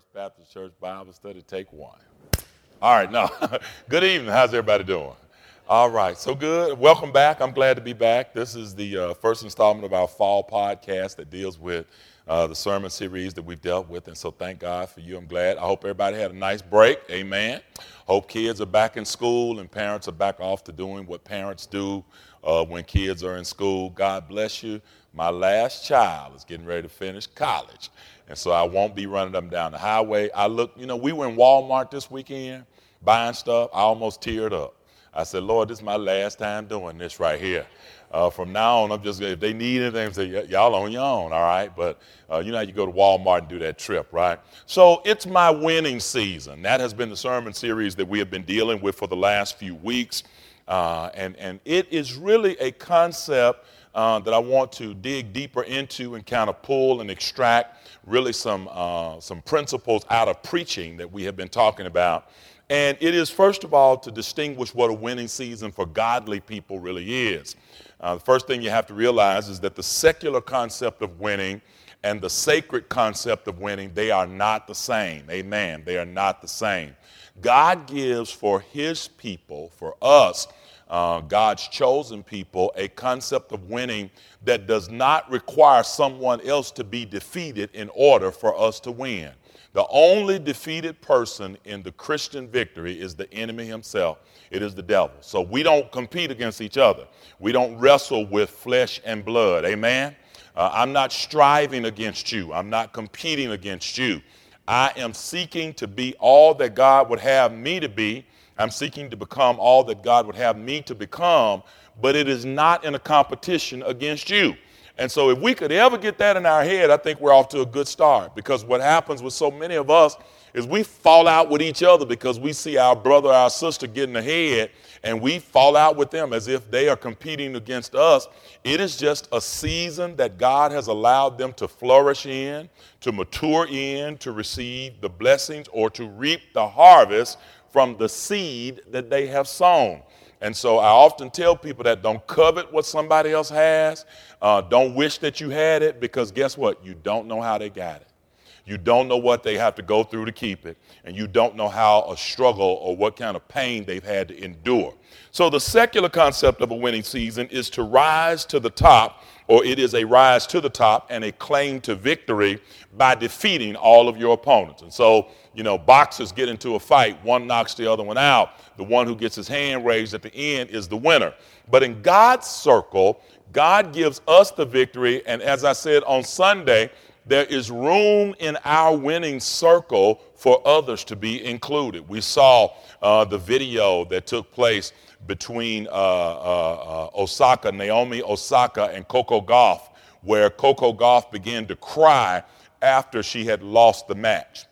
First Baptist Church Bible Study, take one. All right, now, good evening. How's everybody doing? All right, so good. Welcome back. I'm glad to be back. This is the uh, first installment of our fall podcast that deals with uh, the sermon series that we've dealt with. And so thank God for you. I'm glad. I hope everybody had a nice break. Amen. Hope kids are back in school and parents are back off to doing what parents do uh, when kids are in school. God bless you. My last child is getting ready to finish college. And so I won't be running them down the highway. I look, you know, we were in Walmart this weekend buying stuff. I almost teared up. I said, Lord, this is my last time doing this right here. Uh, from now on, I'm just, if they need anything, say, y'all on your own, all right? But uh, you know how you go to Walmart and do that trip, right? So it's my winning season. That has been the sermon series that we have been dealing with for the last few weeks. Uh, and, and it is really a concept uh, that I want to dig deeper into and kind of pull and extract really some, uh, some principles out of preaching that we have been talking about. And it is, first of all, to distinguish what a winning season for godly people really is. Uh, the first thing you have to realize is that the secular concept of winning and the sacred concept of winning, they are not the same. Amen. They are not the same. God gives for his people, for us, uh, God's chosen people, a concept of winning that does not require someone else to be defeated in order for us to win. The only defeated person in the Christian victory is the enemy himself. It is the devil. So we don't compete against each other. We don't wrestle with flesh and blood. Amen? Uh, I'm not striving against you. I'm not competing against you. I am seeking to be all that God would have me to be I'm seeking to become all that God would have me to become, but it is not in a competition against you. And so, if we could ever get that in our head, I think we're off to a good start. Because what happens with so many of us is we fall out with each other because we see our brother, our sister getting ahead, and we fall out with them as if they are competing against us. It is just a season that God has allowed them to flourish in, to mature in, to receive the blessings, or to reap the harvest from the seed that they have sown. And so I often tell people that don't covet what somebody else has. Uh, don't wish that you had it because guess what? You don't know how they got it. You don't know what they have to go through to keep it. And you don't know how a struggle or what kind of pain they've had to endure. So the secular concept of a winning season is to rise to the top or it is a rise to the top and a claim to victory by defeating all of your opponents. And so, you know, boxers get into a fight, one knocks the other one out. The one who gets his hand raised at the end is the winner. But in God's circle, God gives us the victory. And as I said on Sunday, there is room in our winning circle for others to be included. We saw uh, the video that took place between uh, uh, uh, Osaka, Naomi Osaka, and Coco Gauff, where Coco Gauff began to cry after she had lost the match.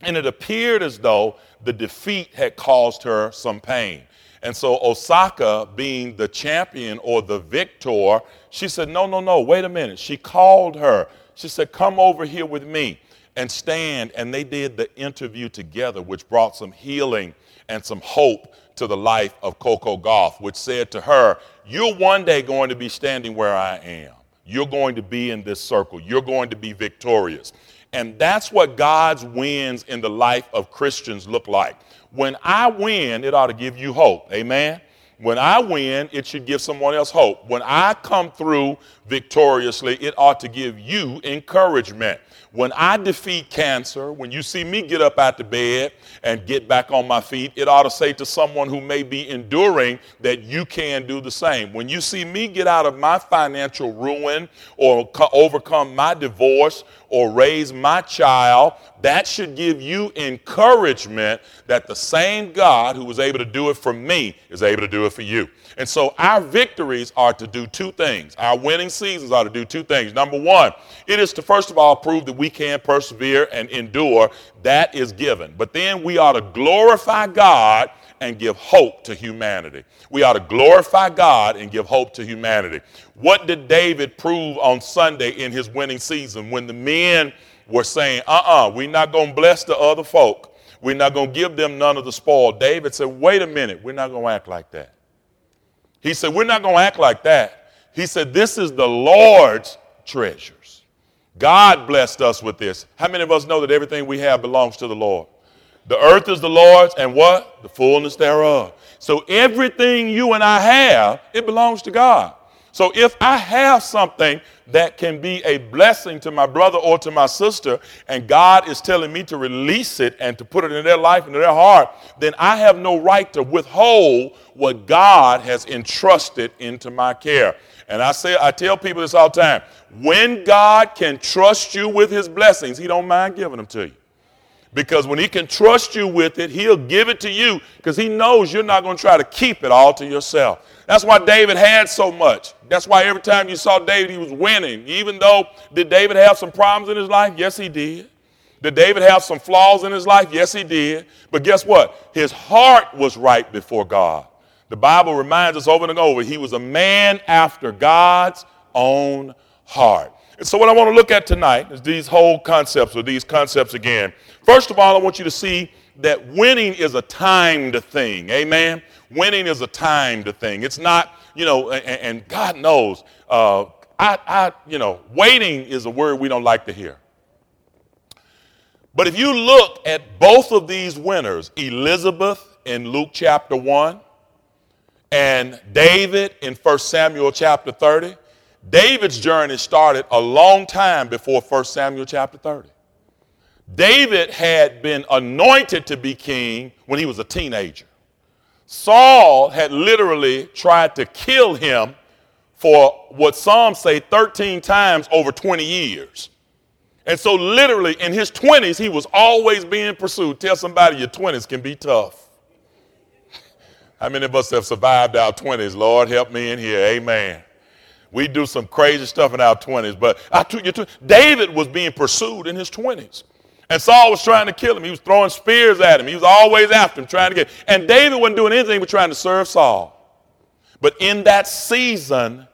And it appeared as though the defeat had caused her some pain. And so Osaka, being the champion or the victor, she said, No, no, no, wait a minute. She called her. She said, Come over here with me and stand. And they did the interview together, which brought some healing and some hope to the life of Coco Gauff, which said to her, You're one day going to be standing where I am. You're going to be in this circle. You're going to be victorious. And that's what God's wins in the life of Christians look like. When I win, it ought to give you hope. Amen. When I win, it should give someone else hope. When I come through victoriously, it ought to give you encouragement. When I defeat cancer, when you see me get up out the bed and get back on my feet, it ought to say to someone who may be enduring that you can do the same. When you see me get out of my financial ruin or co- overcome my divorce or raise my child, that should give you encouragement that the same God who was able to do it for me is able to do it for you. And so our victories are to do two things. Our winning seasons are to do two things. Number one, it is to first of all prove that we can persevere and endure. That is given. But then we ought to glorify God and give hope to humanity. We ought to glorify God and give hope to humanity. What did David prove on Sunday in his winning season when the men were saying, uh uh-uh, uh, we are not going to bless the other folk? We're not going to give them none of the spoil. David said, wait a minute, we're not going to act like that. He said, We're not going to act like that. He said, This is the Lord's treasures. God blessed us with this. How many of us know that everything we have belongs to the Lord? The earth is the Lord's and what? The fullness thereof. So everything you and I have, it belongs to God. So if I have something that can be a blessing to my brother or to my sister, and God is telling me to release it and to put it in their life and in their heart, then I have no right to withhold what God has entrusted into my care. And I say, I tell people this all the time. When God can trust you with his blessings, he don't mind giving them to you. Because when he can trust you with it, he'll give it to you because he knows you're not going to try to keep it all to yourself. That's why David had so much. That's why every time you saw David, he was winning. Even though, did David have some problems in his life? Yes, he did. Did David have some flaws in his life? Yes, he did. But guess what? His heart was right before God. The Bible reminds us over and over he was a man after God's own heart. And so, what I want to look at tonight is these whole concepts, or these concepts again. First of all, I want you to see that winning is a timed thing. Amen? Winning is a timed thing. It's not, you know, and, and God knows, uh, I, I, you know, waiting is a word we don't like to hear. But if you look at both of these winners, Elizabeth in Luke chapter 1 and David in 1 Samuel chapter 30, David's journey started a long time before 1 Samuel chapter 30. David had been anointed to be king when he was a teenager. Saul had literally tried to kill him for what some say 13 times over 20 years. And so, literally, in his 20s, he was always being pursued. Tell somebody your 20s can be tough. How many of us have survived our 20s? Lord, help me in here. Amen. We do some crazy stuff in our 20s, but David was being pursued in his 20s. And Saul was trying to kill him. He was throwing spears at him. He was always after him, trying to get. And David wasn't doing anything but trying to serve Saul. But in that season,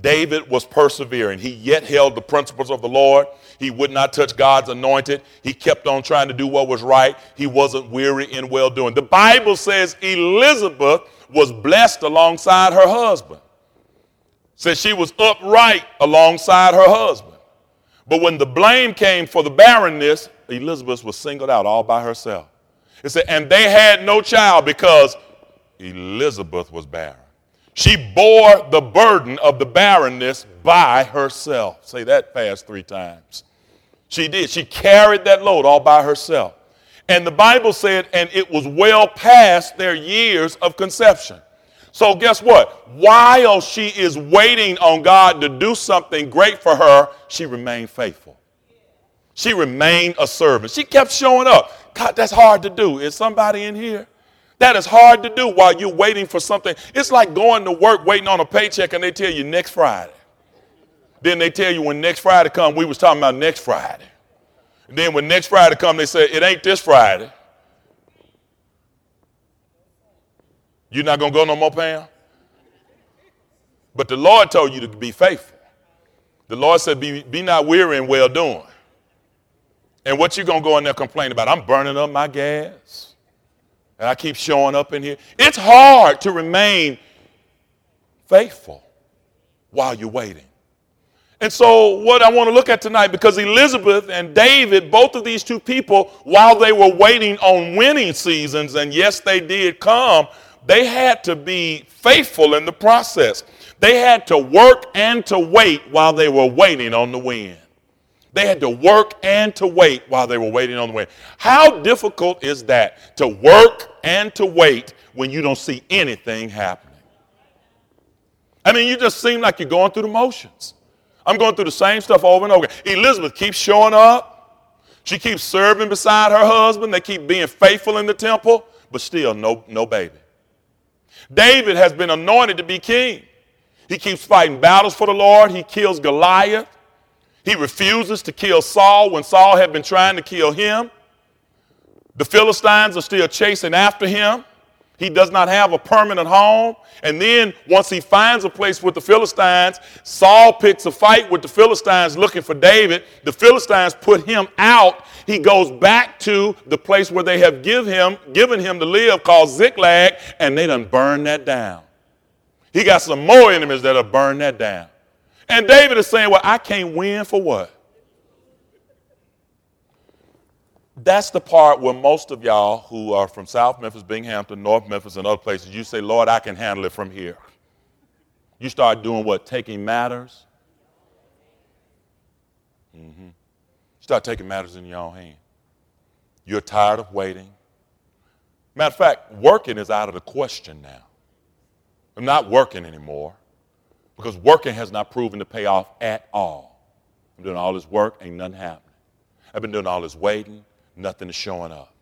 David was persevering. He yet held the principles of the Lord. He would not touch God's anointed. He kept on trying to do what was right. He wasn't weary in well doing. The Bible says Elizabeth was blessed alongside her husband. Says she was upright alongside her husband. But when the blame came for the barrenness, Elizabeth was singled out all by herself. It said, and they had no child because Elizabeth was barren. She bore the burden of the barrenness by herself. Say that fast three times. She did. She carried that load all by herself. And the Bible said, and it was well past their years of conception. So, guess what? While she is waiting on God to do something great for her, she remained faithful. She remained a servant. She kept showing up. God, that's hard to do. Is somebody in here? That is hard to do while you're waiting for something. It's like going to work waiting on a paycheck and they tell you next Friday. Then they tell you when next Friday come, we was talking about next Friday. And then when next Friday come, they say, it ain't this Friday. You're not going to go no more, Pam? But the Lord told you to be faithful. The Lord said, be, be not weary in well doing. And what you gonna go in there complain about? I'm burning up my gas. And I keep showing up in here. It's hard to remain faithful while you're waiting. And so, what I want to look at tonight, because Elizabeth and David, both of these two people, while they were waiting on winning seasons, and yes, they did come, they had to be faithful in the process. They had to work and to wait while they were waiting on the wind. They had to work and to wait while they were waiting on the wind. How difficult is that to work and to wait when you don't see anything happening? I mean, you just seem like you're going through the motions. I'm going through the same stuff over and over. Elizabeth keeps showing up. She keeps serving beside her husband. They keep being faithful in the temple, but still no, no baby. David has been anointed to be king. He keeps fighting battles for the Lord. He kills Goliath. He refuses to kill Saul when Saul had been trying to kill him. The Philistines are still chasing after him. He does not have a permanent home. And then once he finds a place with the Philistines, Saul picks a fight with the Philistines looking for David. The Philistines put him out. He goes back to the place where they have give him, given him to live called Ziklag, and they done burned that down. He got some more enemies that have burned that down. And David is saying, Well, I can't win for what? That's the part where most of y'all who are from South Memphis, Binghampton, North Memphis, and other places, you say, Lord, I can handle it from here. You start doing what? Taking matters. Mm-hmm. Start taking matters in your own hand. You're tired of waiting. Matter of fact, working is out of the question now. I'm not working anymore because working has not proven to pay off at all. I'm doing all this work, ain't nothing happening. I've been doing all this waiting, nothing is showing up.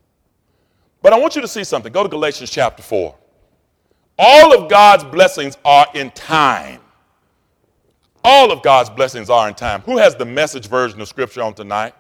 But I want you to see something. Go to Galatians chapter 4. All of God's blessings are in time. All of God's blessings are in time. Who has the message version of Scripture on tonight?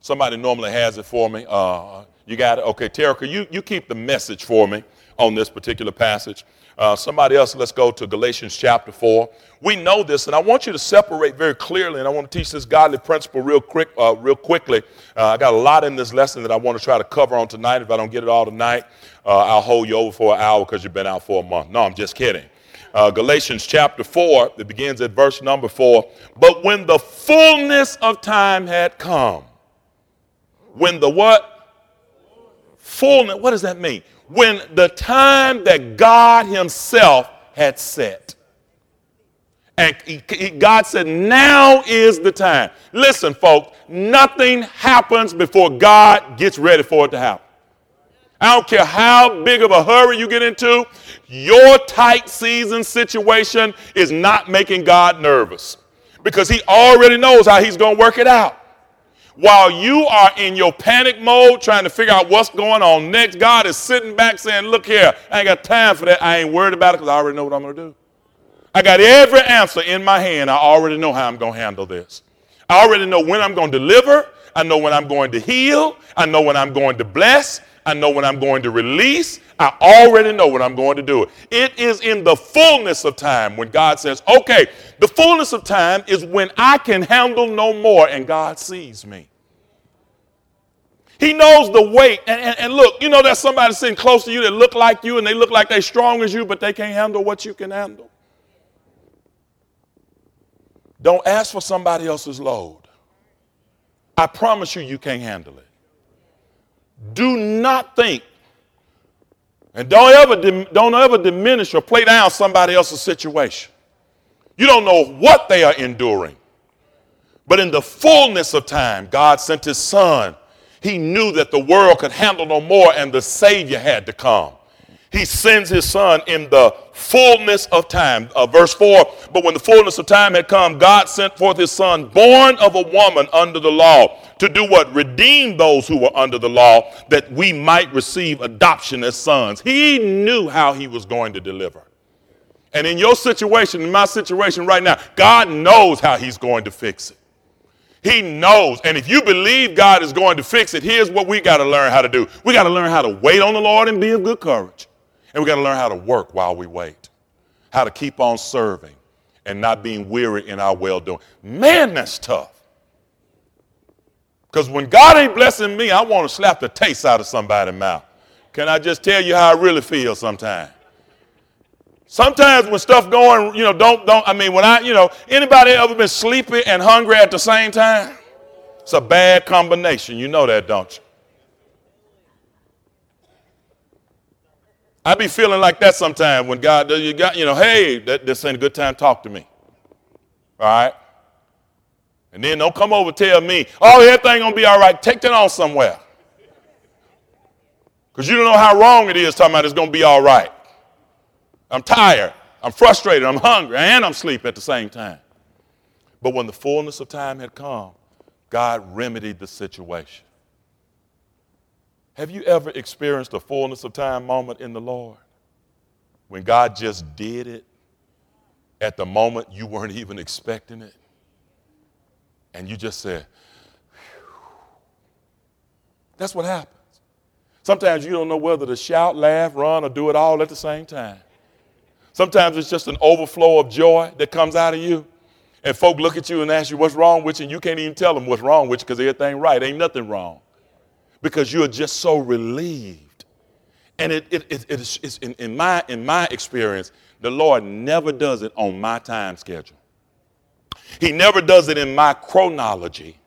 Somebody normally has it for me. Uh, you got it? Okay, Terica, you, you keep the message for me on this particular passage. Uh, somebody else, let's go to Galatians chapter 4. We know this, and I want you to separate very clearly, and I want to teach this godly principle real quick, uh, real quickly. Uh, I got a lot in this lesson that I want to try to cover on tonight. If I don't get it all tonight, uh, I'll hold you over for an hour because you've been out for a month. No, I'm just kidding. Uh, Galatians chapter 4, it begins at verse number 4. But when the fullness of time had come, when the what? Fullness, what does that mean? when the time that God Himself had set. And he, he, God said, now is the time. Listen, folks, nothing happens before God gets ready for it to happen. I don't care how big of a hurry you get into, your tight season situation is not making God nervous because He already knows how He's going to work it out. While you are in your panic mode trying to figure out what's going on next, God is sitting back saying, Look here, I ain't got time for that. I ain't worried about it because I already know what I'm going to do. I got every answer in my hand. I already know how I'm going to handle this. I already know when I'm going to deliver. I know when I'm going to heal. I know when I'm going to bless. I know when I'm going to release. I already know what I'm going to do. It is in the fullness of time when God says, okay, the fullness of time is when I can handle no more and God sees me. He knows the weight. And, and, and, look, you know there's somebody sitting close to you that look like you and they look like they're strong as you, but they can't handle what you can handle. Don't ask for somebody else's load. I promise you, you can't handle it. Do not think, and don't ever, don't ever diminish or play down somebody else's situation. You don't know what they are enduring. But in the fullness of time, God sent his son he knew that the world could handle no more and the Savior had to come. He sends his son in the fullness of time. Uh, verse 4 But when the fullness of time had come, God sent forth his son, born of a woman under the law, to do what? Redeem those who were under the law, that we might receive adoption as sons. He knew how he was going to deliver. And in your situation, in my situation right now, God knows how he's going to fix it. He knows. And if you believe God is going to fix it, here's what we got to learn how to do. We got to learn how to wait on the Lord and be of good courage. And we got to learn how to work while we wait, how to keep on serving and not being weary in our well doing. Man, that's tough. Because when God ain't blessing me, I want to slap the taste out of somebody's mouth. Can I just tell you how I really feel sometimes? Sometimes when stuff going, you know, don't, don't, I mean, when I, you know, anybody ever been sleepy and hungry at the same time? It's a bad combination. You know that, don't you? I be feeling like that sometimes when God, you got, you know, hey, that, this ain't a good time, to talk to me. All right? And then don't come over tell me, oh, everything gonna be all right. Take that on somewhere. Because you don't know how wrong it is talking about it's gonna be all right. I'm tired. I'm frustrated. I'm hungry. And I'm asleep at the same time. But when the fullness of time had come, God remedied the situation. Have you ever experienced a fullness of time moment in the Lord? When God just did it at the moment you weren't even expecting it? And you just said, That's what happens. Sometimes you don't know whether to shout, laugh, run, or do it all at the same time. Sometimes it's just an overflow of joy that comes out of you. And folk look at you and ask you what's wrong with you, and you can't even tell them what's wrong with you because everything right. Ain't nothing wrong. Because you're just so relieved. And it, it, it, it's, it's in, in, my, in my experience, the Lord never does it on my time schedule. He never does it in my chronology.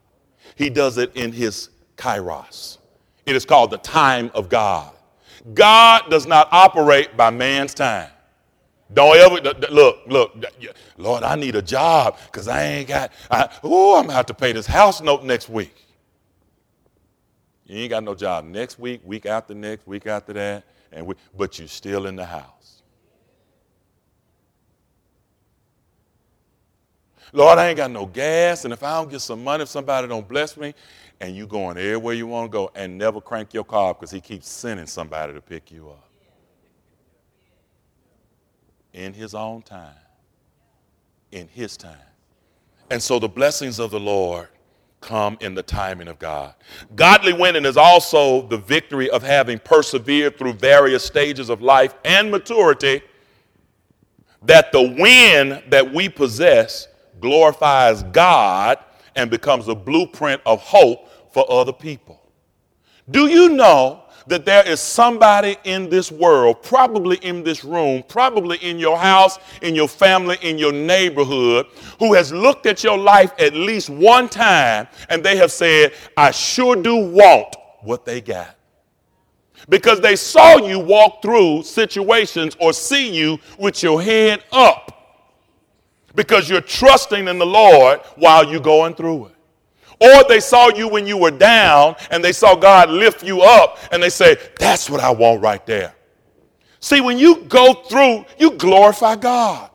He does it in his kairos. It is called the time of God. God does not operate by man's time. Don't ever look, look, Lord, I need a job because I ain't got, oh, I'm gonna have to pay this house note next week. You ain't got no job next week, week after next, week after that, and we, but you're still in the house. Lord, I ain't got no gas, and if I don't get some money, if somebody don't bless me, and you going everywhere you want to go, and never crank your car because he keeps sending somebody to pick you up in his own time. In his time. And so the blessings of the Lord come in the timing of God. Godly winning is also the victory of having persevered through various stages of life and maturity, that the win that we possess glorifies God and becomes a blueprint of hope for other people. Do you know that there is somebody in this world, probably in this room, probably in your house, in your family, in your neighborhood, who has looked at your life at least one time and they have said, I sure do want what they got. Because they saw you walk through situations or see you with your head up. Because you're trusting in the Lord while you're going through it. Or they saw you when you were down and they saw God lift you up and they say, That's what I want right there. See, when you go through, you glorify God.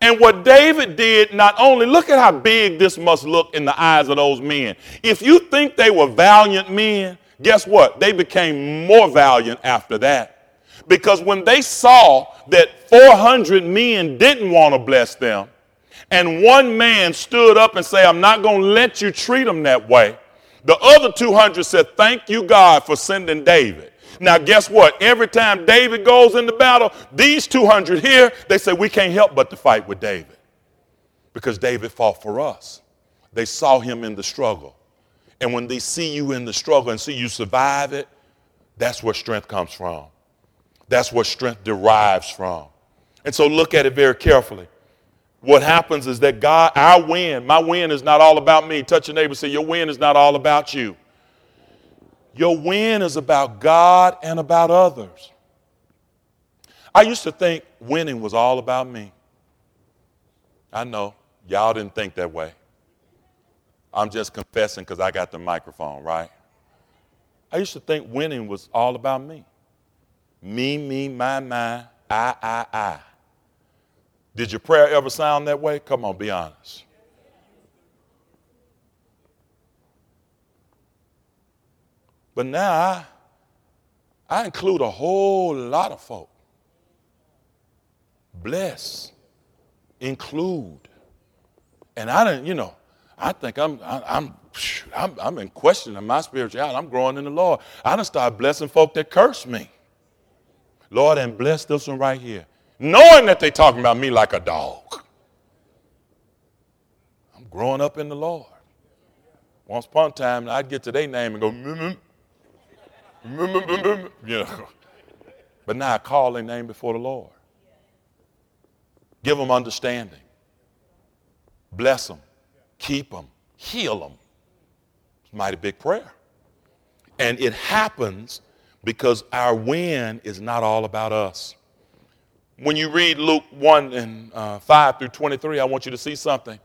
And what David did, not only look at how big this must look in the eyes of those men. If you think they were valiant men, guess what? They became more valiant after that. Because when they saw that 400 men didn't want to bless them, and one man stood up and said, I'm not going to let you treat them that way. The other 200 said, Thank you, God, for sending David. Now, guess what? Every time David goes into battle, these 200 here, they say, We can't help but to fight with David because David fought for us. They saw him in the struggle. And when they see you in the struggle and see you survive it, that's where strength comes from. That's where strength derives from. And so look at it very carefully what happens is that God, our win, my win is not all about me. Touch your neighbor, say, Your win is not all about you. Your win is about God and about others. I used to think winning was all about me. I know, y'all didn't think that way. I'm just confessing because I got the microphone, right? I used to think winning was all about me. Me, me, my, my, I, I, I. Did your prayer ever sound that way? Come on, be honest. But now I, I include a whole lot of folk. Bless, include. And I didn't, you know, I think I'm, I, I'm, I'm, I'm in question of my spirituality. I'm growing in the Lord. I done start blessing folk that curse me. Lord, and bless this one right here knowing that they're talking about me like a dog. I'm growing up in the Lord. Once upon a time, I'd get to their name and go, mm-hmm. you know. But now I call their name before the Lord. Give them understanding. Bless them. Keep them. Heal them. It's a mighty big prayer. And it happens because our win is not all about us. When you read Luke 1 and uh, 5 through 23, I want you to see something.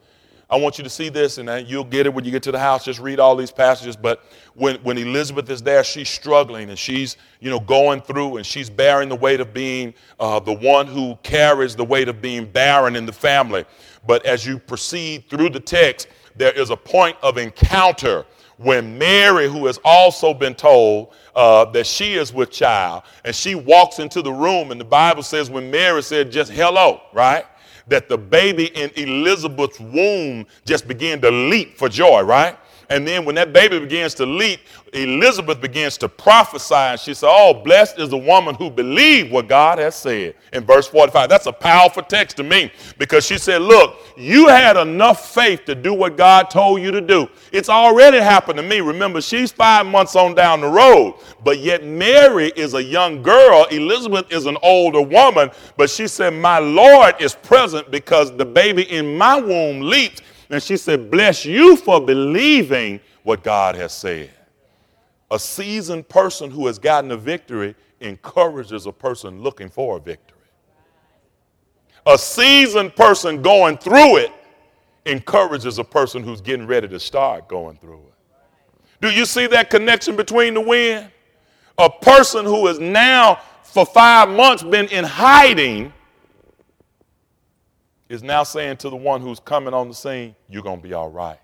I want you to see this, and uh, you'll get it when you get to the house. Just read all these passages. But when, when Elizabeth is there, she's struggling and she's, you know, going through and she's bearing the weight of being uh, the one who carries the weight of being barren in the family. But as you proceed through the text, there is a point of encounter when Mary, who has also been told uh, that she is with child, and she walks into the room, and the Bible says when Mary said just hello, right? That the baby in Elizabeth's womb just began to leap for joy, right? And then when that baby begins to leap, Elizabeth begins to prophesy, and she said, Oh, blessed is the woman who believed what God has said. In verse 45, that's a powerful text to me because she said, Look, you had enough faith to do what God told you to do. It's already happened to me. Remember, she's five months on down the road, but yet Mary is a young girl. Elizabeth is an older woman, but she said, My Lord is present because the baby in my womb leaped. And she said, Bless you for believing what God has said. A seasoned person who has gotten a victory encourages a person looking for a victory. A seasoned person going through it encourages a person who's getting ready to start going through it. Do you see that connection between the win? A person who has now, for five months, been in hiding is now saying to the one who's coming on the scene, You're going to be all right.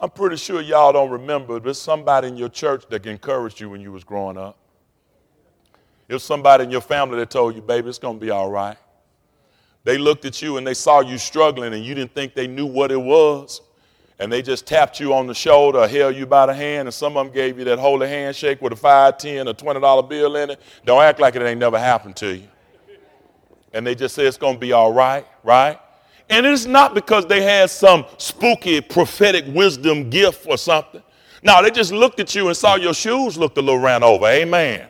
I'm pretty sure y'all don't remember, but there's somebody in your church that encouraged you when you was growing up. There's somebody in your family that told you, baby, it's going to be all right. They looked at you and they saw you struggling and you didn't think they knew what it was. And they just tapped you on the shoulder or held you by the hand, and some of them gave you that holy handshake with a 5, 10, or $20 bill in it. Don't act like it ain't never happened to you. And they just say it's going to be all right, right? And it's not because they had some spooky prophetic wisdom gift or something. No, they just looked at you and saw your shoes looked a little ran over. Amen.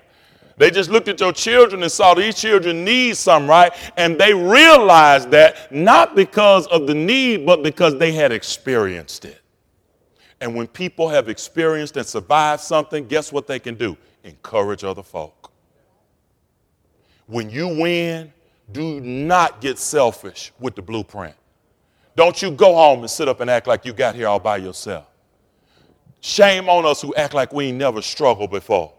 They just looked at your children and saw these children need some, right? And they realized that not because of the need, but because they had experienced it. And when people have experienced and survived something, guess what they can do? Encourage other folk. When you win, do not get selfish with the blueprint. Don't you go home and sit up and act like you got here all by yourself. Shame on us who act like we ain't never struggled before.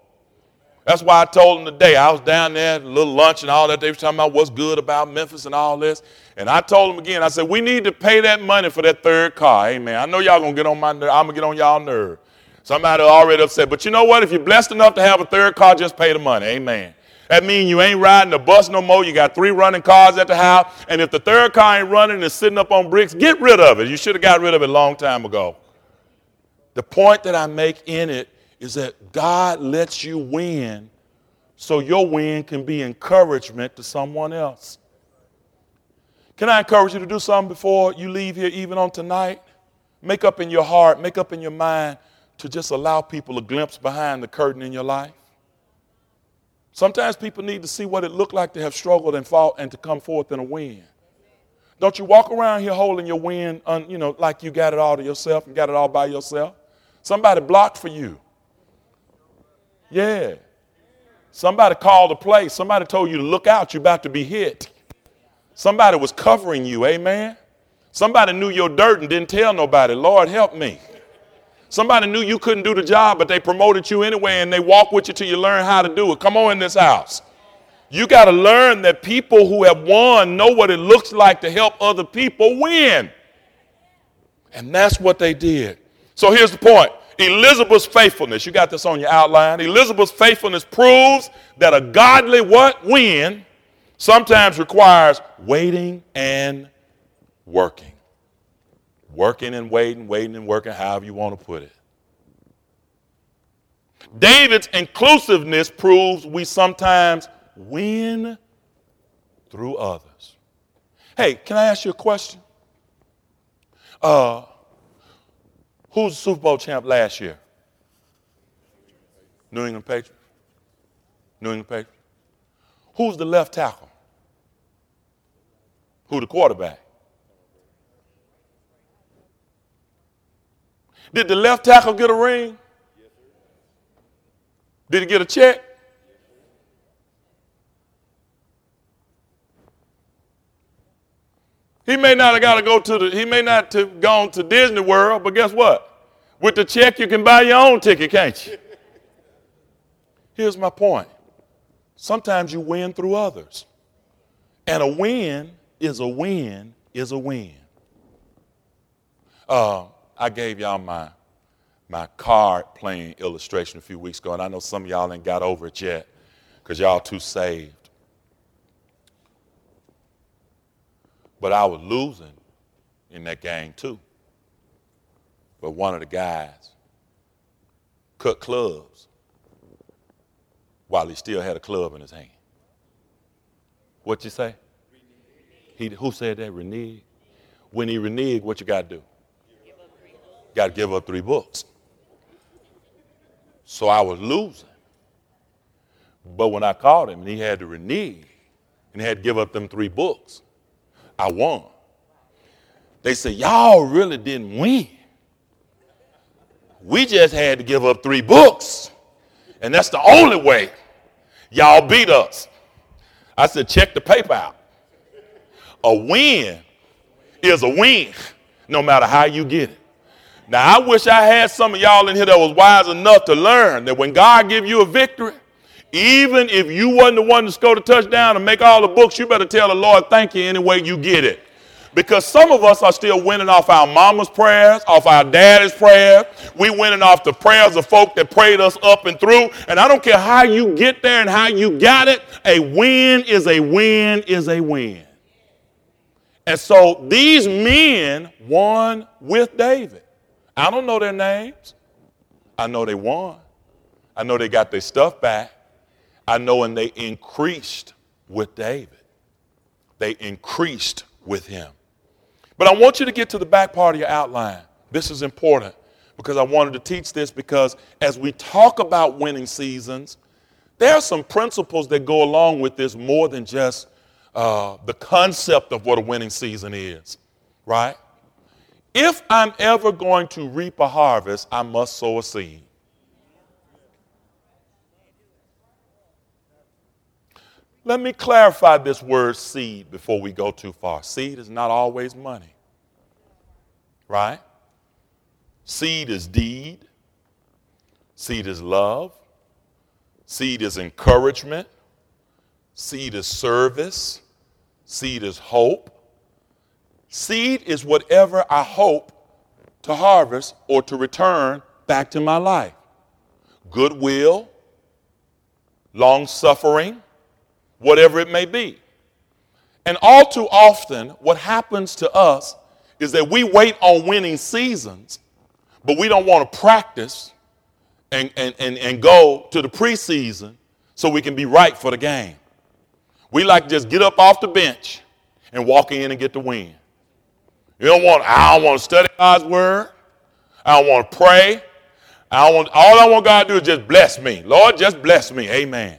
That's why I told them today. I was down there a little lunch and all that. They were talking about what's good about Memphis and all this. And I told them again, I said, we need to pay that money for that third car. Amen. I know y'all gonna get on my nerve. I'm gonna get on y'all nerve. Somebody already upset. But you know what? If you're blessed enough to have a third car, just pay the money. Amen. That means you ain't riding the bus no more. You got three running cars at the house. And if the third car ain't running and sitting up on bricks, get rid of it. You should have got rid of it a long time ago. The point that I make in it is that God lets you win so your win can be encouragement to someone else. Can I encourage you to do something before you leave here, even on tonight? Make up in your heart, make up in your mind to just allow people a glimpse behind the curtain in your life. Sometimes people need to see what it looked like to have struggled and fought and to come forth in a win. Don't you walk around here holding your win, you know, like you got it all to yourself and got it all by yourself. Somebody blocked for you. Yeah. Somebody called a place. Somebody told you to look out. You're about to be hit. Somebody was covering you. Amen. Somebody knew your dirt and didn't tell nobody. Lord, help me. Somebody knew you couldn't do the job, but they promoted you anyway and they walk with you till you learn how to do it. Come on in this house. You got to learn that people who have won know what it looks like to help other people win. And that's what they did. So here's the point Elizabeth's faithfulness, you got this on your outline. Elizabeth's faithfulness proves that a godly what? Win sometimes requires waiting and working. Working and waiting, waiting and working, however you want to put it. David's inclusiveness proves we sometimes win through others. Hey, can I ask you a question? Uh, who's the Super Bowl champ last year? New England Patriots. New England Patriots. Who's the left tackle? Who the quarterback? Did the left tackle get a ring? Did he get a check? He may not have got to go to the, he may not have gone to Disney World, but guess what? With the check, you can buy your own ticket, can't you? Here's my point. Sometimes you win through others. And a win is a win is a win. Uh, I gave y'all my, my card playing illustration a few weeks ago, and I know some of y'all ain't got over it yet because y'all too saved. But I was losing in that game too. But one of the guys cut clubs while he still had a club in his hand. What you say? He, who said that? Renege. When he reneged, what you got to do? Got to give up three books. So I was losing. But when I called him and he had to renege and he had to give up them three books, I won. They said, Y'all really didn't win. we just had to give up three books. And that's the only way y'all beat us. I said, check the paper out. A win is a win, no matter how you get it. Now, I wish I had some of y'all in here that was wise enough to learn that when God give you a victory, even if you wasn't the one to score the touchdown and make all the books, you better tell the Lord thank you any way you get it. Because some of us are still winning off our mama's prayers, off our daddy's prayers. We winning off the prayers of folk that prayed us up and through. And I don't care how you get there and how you got it, a win is a win is a win. And so these men won with David. I don't know their names. I know they won. I know they got their stuff back. I know and they increased with David. They increased with him. But I want you to get to the back part of your outline. This is important because I wanted to teach this because as we talk about winning seasons, there are some principles that go along with this more than just uh, the concept of what a winning season is, right? If I'm ever going to reap a harvest, I must sow a seed. Let me clarify this word seed before we go too far. Seed is not always money, right? Seed is deed, seed is love, seed is encouragement, seed is service, seed is hope. Seed is whatever I hope to harvest or to return back to my life. Goodwill, long suffering, whatever it may be. And all too often, what happens to us is that we wait on winning seasons, but we don't want to practice and, and, and, and go to the preseason so we can be right for the game. We like to just get up off the bench and walk in and get the win. You don't want, I don't want to study God's word. I don't want to pray. I want, all I want God to do is just bless me. Lord, just bless me. Amen.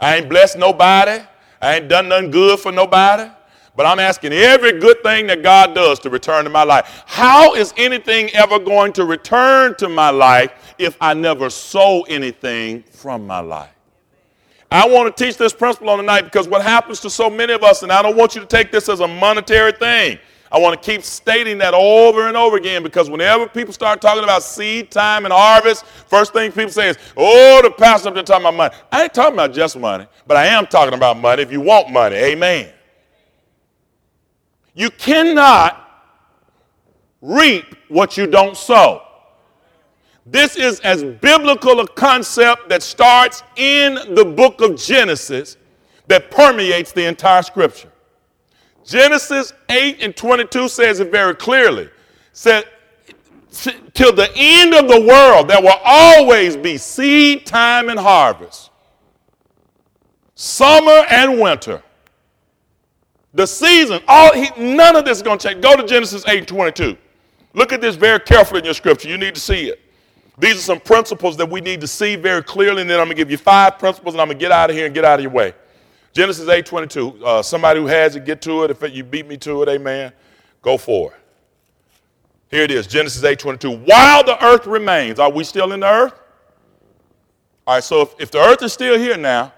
I ain't blessed nobody. I ain't done nothing good for nobody. But I'm asking every good thing that God does to return to my life. How is anything ever going to return to my life if I never sow anything from my life? I want to teach this principle on tonight because what happens to so many of us, and I don't want you to take this as a monetary thing. I want to keep stating that over and over again because whenever people start talking about seed time and harvest, first thing people say is, oh, the pastor up there talking about money. I ain't talking about just money, but I am talking about money if you want money. Amen. You cannot reap what you don't sow. This is as biblical a concept that starts in the book of Genesis that permeates the entire scripture. Genesis 8 and 22 says it very clearly. Said, till the end of the world, there will always be seed time and harvest, summer and winter. The season, all he, none of this is going to change. Go to Genesis 8 and 22. Look at this very carefully in your scripture. You need to see it. These are some principles that we need to see very clearly, and then I'm going to give you five principles, and I'm going to get out of here and get out of your way. Genesis 8:22. Uh, somebody who has it, get to it. If you beat me to it, amen. Go for it. Here it is, Genesis 8:22. While the earth remains, are we still in the earth? All right, so if, if the earth is still here now,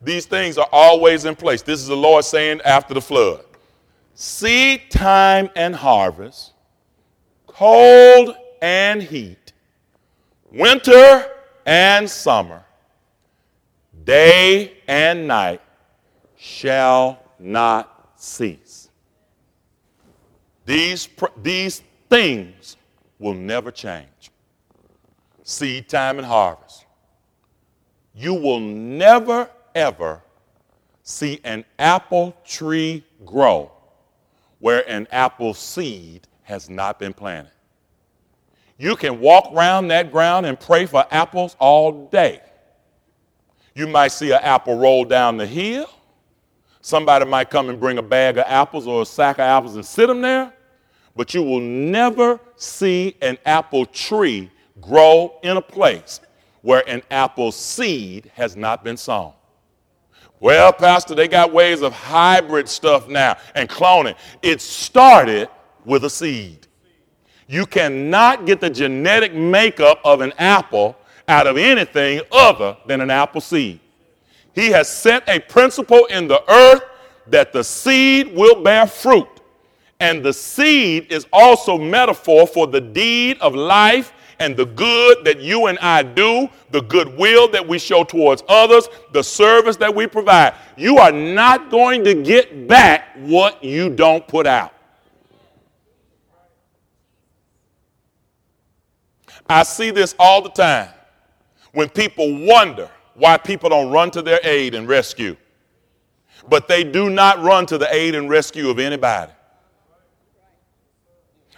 these things are always in place. This is the Lord saying after the flood. Seed time and harvest, cold and heat, winter and summer, day and night shall not cease. These, these things will never change. Seed time and harvest. You will never, ever see an apple tree grow where an apple seed has not been planted. You can walk around that ground and pray for apples all day. You might see an apple roll down the hill. Somebody might come and bring a bag of apples or a sack of apples and sit them there, but you will never see an apple tree grow in a place where an apple seed has not been sown. Well, Pastor, they got ways of hybrid stuff now and cloning. It started with a seed. You cannot get the genetic makeup of an apple out of anything other than an apple seed. He has set a principle in the earth that the seed will bear fruit. And the seed is also metaphor for the deed of life and the good that you and I do, the goodwill that we show towards others, the service that we provide. You are not going to get back what you don't put out. I see this all the time when people wonder why people don't run to their aid and rescue. But they do not run to the aid and rescue of anybody.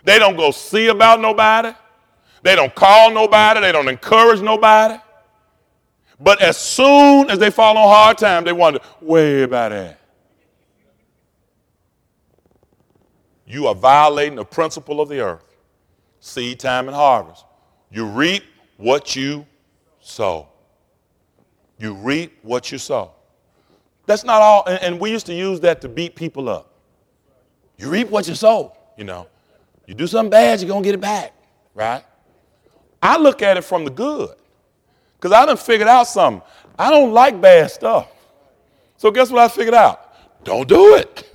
They don't go see about nobody. They don't call nobody. They don't encourage nobody. But as soon as they fall on hard time, they wonder, where about that? You are violating the principle of the earth. Seed time and harvest. You reap what you sow. You reap what you sow. That's not all, and, and we used to use that to beat people up. You reap what you sow, you know. You do something bad, you're gonna get it back, right? I look at it from the good. Because I done figured out something. I don't like bad stuff. So guess what I figured out? Don't do it.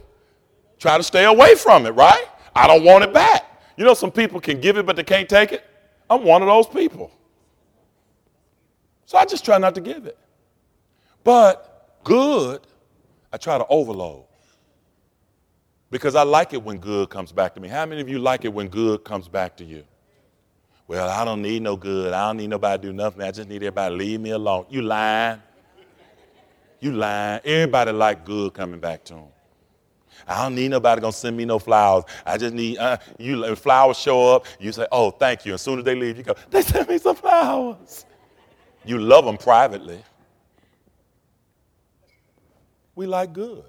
Try to stay away from it, right? I don't want it back. You know, some people can give it, but they can't take it. I'm one of those people. So I just try not to give it. But good, I try to overload. Because I like it when good comes back to me. How many of you like it when good comes back to you? Well, I don't need no good. I don't need nobody to do nothing. I just need everybody to leave me alone. You lying. You lying. Everybody like good coming back to them. I don't need nobody gonna send me no flowers. I just need uh, you. Flowers show up, you say, "Oh, thank you." As soon as they leave, you go, "They sent me some flowers." You love them privately. We like good.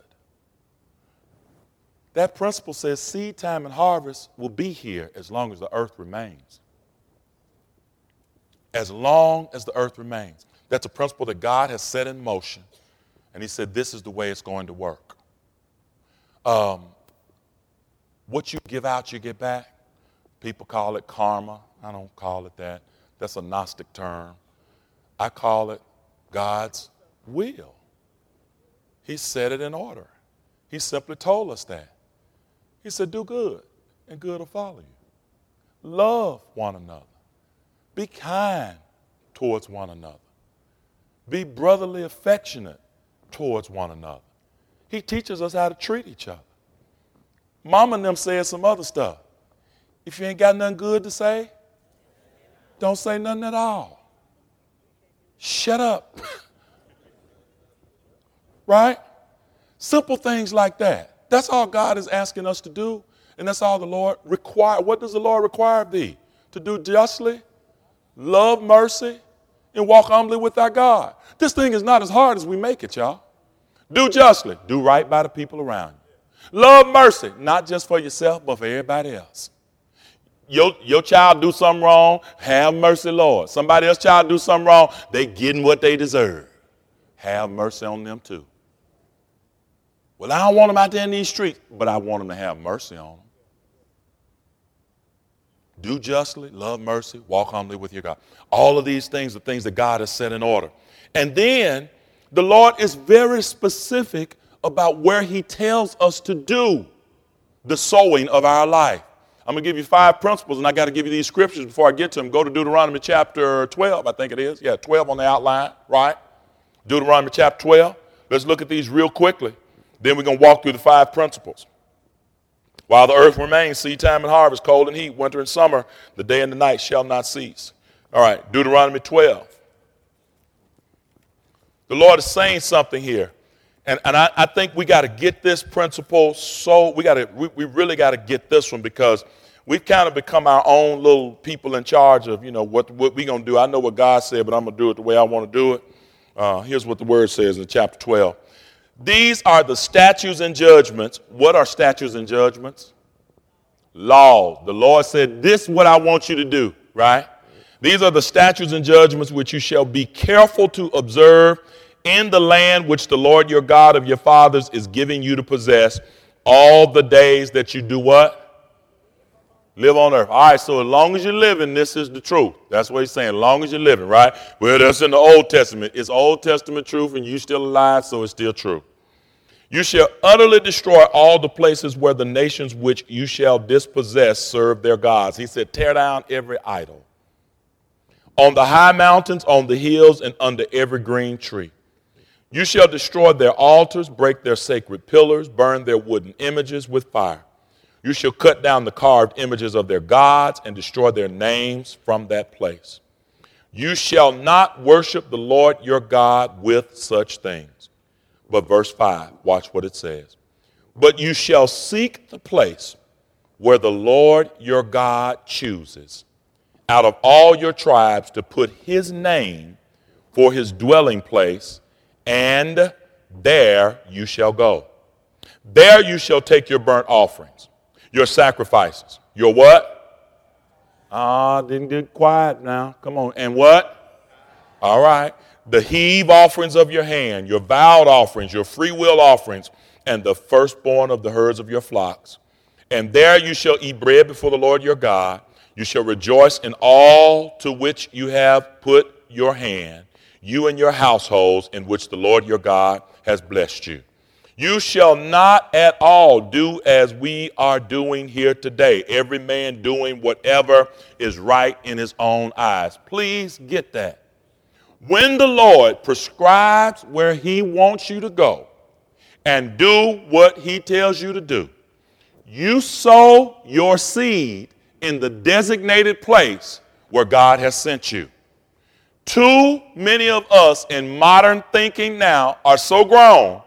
That principle says seed time and harvest will be here as long as the earth remains as long as the earth remains. That's a principle that God has set in motion. And He said, This is the way it's going to work. Um, what you give out, you get back. People call it karma. I don't call it that. That's a Gnostic term. I call it God's will. He set it in order. He simply told us that. He said, Do good, and good will follow you. Love one another. Be kind towards one another. Be brotherly affectionate towards one another. He teaches us how to treat each other. Mama and them said some other stuff. If you ain't got nothing good to say, don't say nothing at all. Shut up. right? Simple things like that. That's all God is asking us to do, and that's all the Lord require. What does the Lord require of thee? To do justly, love mercy, and walk humbly with our God. This thing is not as hard as we make it, y'all. Do justly, do right by the people around you. Love mercy, not just for yourself, but for everybody else. Your, your child do something wrong, have mercy, Lord. Somebody else child do something wrong, they getting what they deserve. Have mercy on them too. Well, I don't want them out there in these streets, but I want them to have mercy on them do justly, love mercy, walk humbly with your God. All of these things are things that God has set in order. And then the Lord is very specific about where He tells us to do the sowing of our life. I'm going to give you five principles, and I got to give you these scriptures before I get to them. Go to Deuteronomy chapter 12, I think it is. Yeah, 12 on the outline, right? Deuteronomy chapter 12. Let's look at these real quickly. Then we're going to walk through the five principles. While the earth remains, seed time and harvest, cold and heat, winter and summer, the day and the night shall not cease. All right, Deuteronomy 12. The Lord is saying something here. And, and I, I think we got to get this principle so we got to we, we really got to get this one because we've kind of become our own little people in charge of you know what what we gonna do. I know what God said, but I'm gonna do it the way I want to do it. Uh, here's what the word says in chapter 12. These are the statutes and judgments. What are statutes and judgments? Law. The Lord said, This is what I want you to do, right? These are the statutes and judgments which you shall be careful to observe in the land which the Lord your God of your fathers is giving you to possess all the days that you do what? Live on earth. All right, so as long as you're living, this is the truth. That's what he's saying. As long as you're living, right? Well, that's in the Old Testament. It's Old Testament truth, and you're still alive, so it's still true. You shall utterly destroy all the places where the nations which you shall dispossess serve their gods. He said, tear down every idol. On the high mountains, on the hills, and under every green tree. You shall destroy their altars, break their sacred pillars, burn their wooden images with fire. You shall cut down the carved images of their gods and destroy their names from that place. You shall not worship the Lord your God with such things. But verse 5, watch what it says. But you shall seek the place where the Lord your God chooses out of all your tribes to put his name for his dwelling place, and there you shall go. There you shall take your burnt offerings, your sacrifices, your what? Ah, didn't get quiet now. Come on. And what? All right the heave offerings of your hand, your vowed offerings, your free will offerings, and the firstborn of the herds of your flocks. And there you shall eat bread before the Lord your God. You shall rejoice in all to which you have put your hand, you and your households in which the Lord your God has blessed you. You shall not at all do as we are doing here today, every man doing whatever is right in his own eyes. Please get that. When the Lord prescribes where He wants you to go and do what He tells you to do, you sow your seed in the designated place where God has sent you. Too many of us in modern thinking now are so grown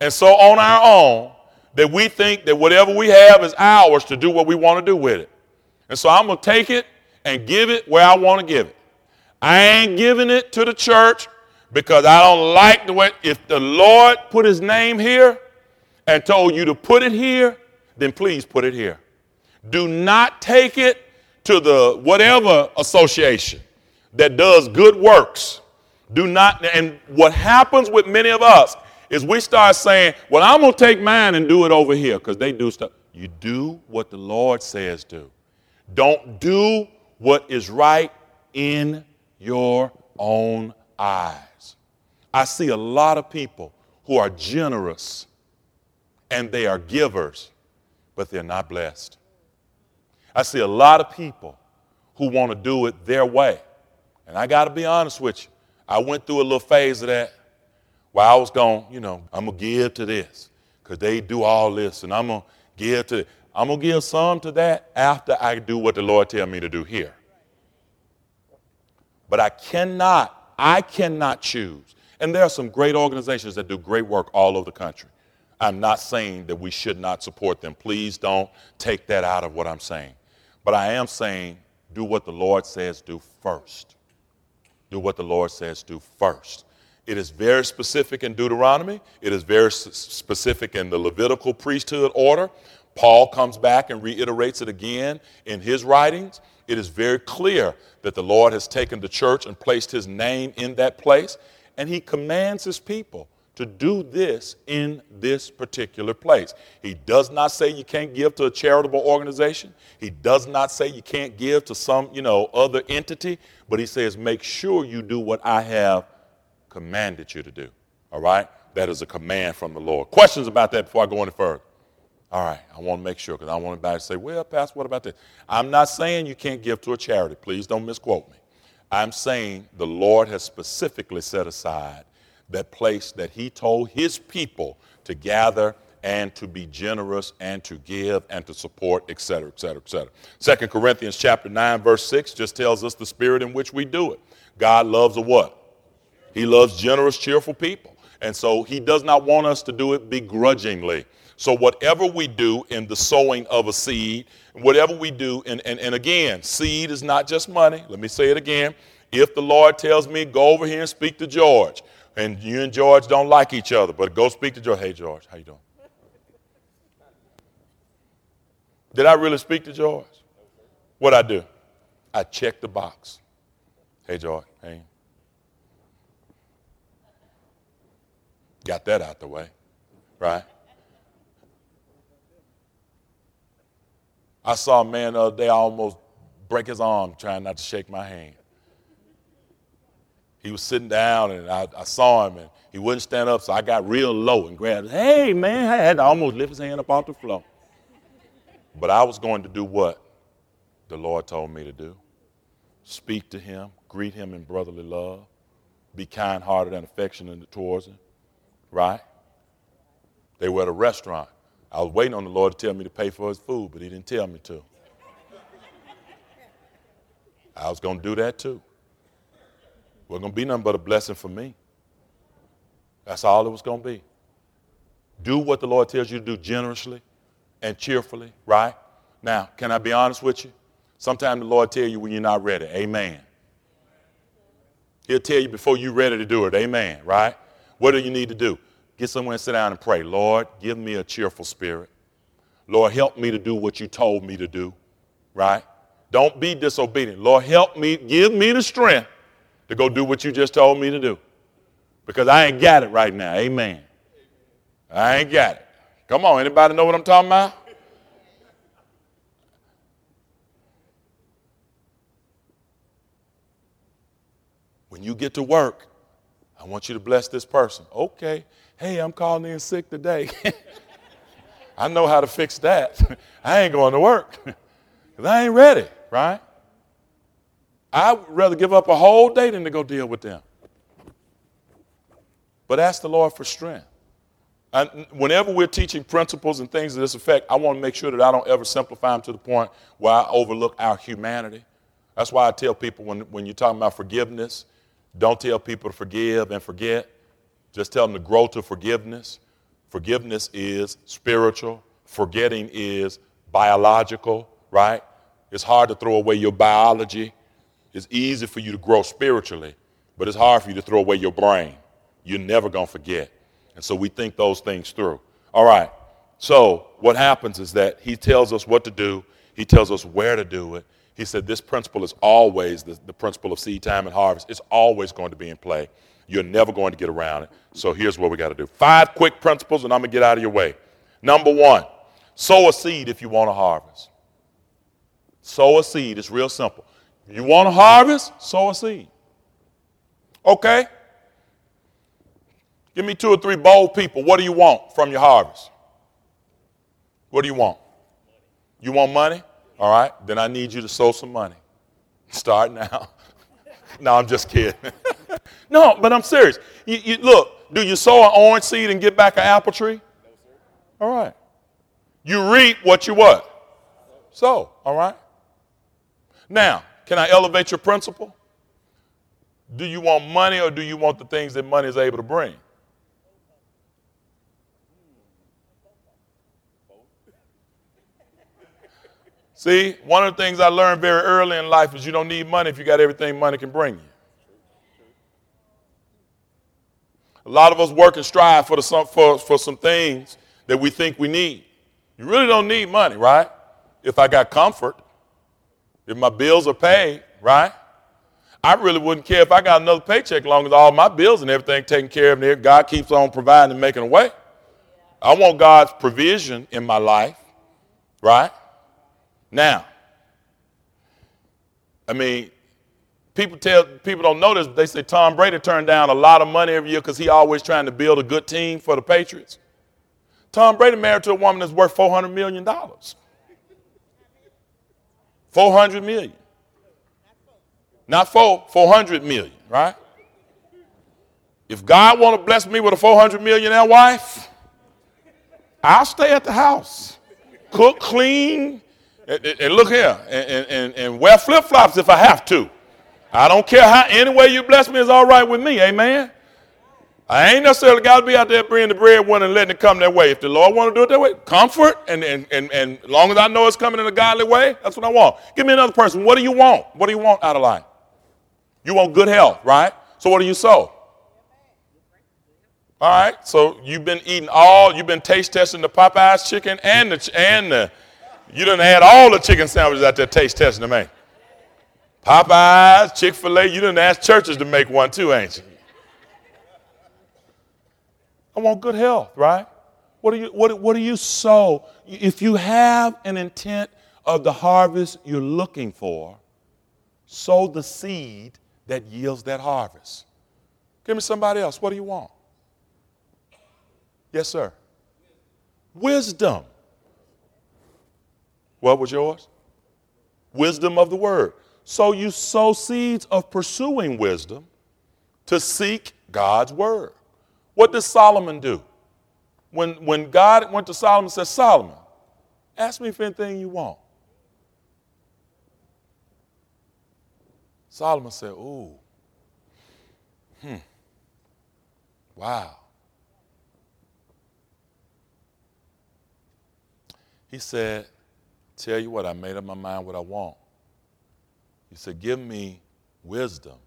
and so on our own that we think that whatever we have is ours to do what we want to do with it. And so I'm going to take it and give it where I want to give it. I ain't giving it to the church because I don't like the way, if the Lord put his name here and told you to put it here, then please put it here. Do not take it to the whatever association that does good works. Do not, and what happens with many of us is we start saying, well, I'm going to take mine and do it over here because they do stuff. You do what the Lord says do. Don't do what is right in your own eyes. I see a lot of people who are generous and they are givers, but they're not blessed. I see a lot of people who want to do it their way. And I got to be honest with you. I went through a little phase of that where I was going, you know, I'm going to give to this because they do all this, and I'm going to give to, I'm going to give some to that after I do what the Lord tell me to do here. But I cannot, I cannot choose. And there are some great organizations that do great work all over the country. I'm not saying that we should not support them. Please don't take that out of what I'm saying. But I am saying do what the Lord says do first. Do what the Lord says do first. It is very specific in Deuteronomy. It is very specific in the Levitical priesthood order. Paul comes back and reiterates it again in his writings it is very clear that the Lord has taken the church and placed his name in that place, and he commands his people to do this in this particular place. He does not say you can't give to a charitable organization. He does not say you can't give to some, you know, other entity, but he says make sure you do what I have commanded you to do. All right? That is a command from the Lord. Questions about that before I go any further? All right, I want to make sure because I want anybody to say, well, Pastor, what about this? I'm not saying you can't give to a charity. Please don't misquote me. I'm saying the Lord has specifically set aside that place that He told His people to gather and to be generous and to give and to support, et cetera, et cetera, et cetera. Second Corinthians chapter 9, verse 6 just tells us the spirit in which we do it. God loves a what? He loves generous, cheerful people. And so he does not want us to do it begrudgingly. So, whatever we do in the sowing of a seed, whatever we do, and, and, and again, seed is not just money. Let me say it again. If the Lord tells me, go over here and speak to George, and you and George don't like each other, but go speak to George. Hey, George, how you doing? Did I really speak to George? What I do? I check the box. Hey, George. Hey. Got that out the way, right? I saw a man the other day almost break his arm trying not to shake my hand. He was sitting down and I, I saw him and he wouldn't stand up, so I got real low and grabbed. Hey, man, I had to almost lift his hand up off the floor. But I was going to do what the Lord told me to do speak to him, greet him in brotherly love, be kind hearted and affectionate towards him, right? They were at a restaurant. I was waiting on the Lord to tell me to pay for his food, but he didn't tell me to. I was going to do that too. Wasn't going to be nothing but a blessing for me. That's all it was going to be. Do what the Lord tells you to do generously and cheerfully, right? Now, can I be honest with you? Sometimes the Lord tell you when you're not ready. Amen. He'll tell you before you're ready to do it. Amen. Right? What do you need to do? Get somewhere and sit down and pray. Lord, give me a cheerful spirit. Lord, help me to do what you told me to do. Right? Don't be disobedient. Lord, help me, give me the strength to go do what you just told me to do. Because I ain't got it right now. Amen. I ain't got it. Come on, anybody know what I'm talking about? When you get to work, I want you to bless this person. Okay. Hey, I'm calling in sick today. I know how to fix that. I ain't going to work because I ain't ready, right? I'd rather give up a whole day than to go deal with them. But ask the Lord for strength. And whenever we're teaching principles and things of this effect, I want to make sure that I don't ever simplify them to the point where I overlook our humanity. That's why I tell people when, when you're talking about forgiveness, don't tell people to forgive and forget. Just tell them to grow to forgiveness. Forgiveness is spiritual, forgetting is biological, right? It's hard to throw away your biology. It's easy for you to grow spiritually, but it's hard for you to throw away your brain. You're never going to forget. And so we think those things through. All right. So what happens is that he tells us what to do, he tells us where to do it, he said this principle is always the, the principle of seed time and harvest. It's always going to be in play. You're never going to get around it. So here's what we got to do. Five quick principles, and I'm going to get out of your way. Number one, sow a seed if you want to harvest. Sow a seed. It's real simple. You want to harvest? Sow a seed. Okay? Give me two or three bold people. What do you want from your harvest? What do you want? You want money? All right, then I need you to sow some money. Start now. no, I'm just kidding. no, but I'm serious. You, you, look, do you sow an orange seed and get back an apple tree? All right. You reap what you what? Sow. All right. Now, can I elevate your principle? Do you want money or do you want the things that money is able to bring? See, one of the things I learned very early in life is you don't need money if you got everything money can bring you. A lot of us work and strive for, the, for, for some things that we think we need. You really don't need money, right? If I got comfort, if my bills are paid, right? I really wouldn't care if I got another paycheck as long as all my bills and everything taken care of and God keeps on providing and making a way. I want God's provision in my life, right? Now, I mean, people tell people don't know this, but they say Tom Brady turned down a lot of money every year because he always trying to build a good team for the Patriots. Tom Brady married to a woman that's worth four hundred million dollars. Four hundred million. Not four, four hundred million, right? If God want to bless me with a four hundred millionaire wife, I'll stay at the house, cook, clean, and, and look here, and, and, and wear flip flops if I have to. I don't care how, any way you bless me is all right with me, amen? I ain't necessarily got to be out there bringing the bread one and letting it come that way. If the Lord want to do it that way, comfort, and, and, and, and as long as I know it's coming in a godly way, that's what I want. Give me another person. What do you want? What do you want out of life? You want good health, right? So what do you sow? All right, so you've been eating all, you've been taste testing the Popeyes chicken and the, and the, you done had all the chicken sandwiches out there taste testing to make. Popeyes, Chick fil A, you done asked churches to make one too, ain't you? I want good health, right? What do you, what, what do you sow? If you have an intent of the harvest you're looking for, sow the seed that yields that harvest. Give me somebody else. What do you want? Yes, sir. Wisdom. What was yours? Wisdom of the word. So you sow seeds of pursuing wisdom to seek God's word. What did Solomon do? When, when God went to Solomon and said, Solomon, ask me for anything you want. Solomon said, Ooh, hmm, wow. He said, Tell you what, I made up my mind what I want. He said, Give me wisdom,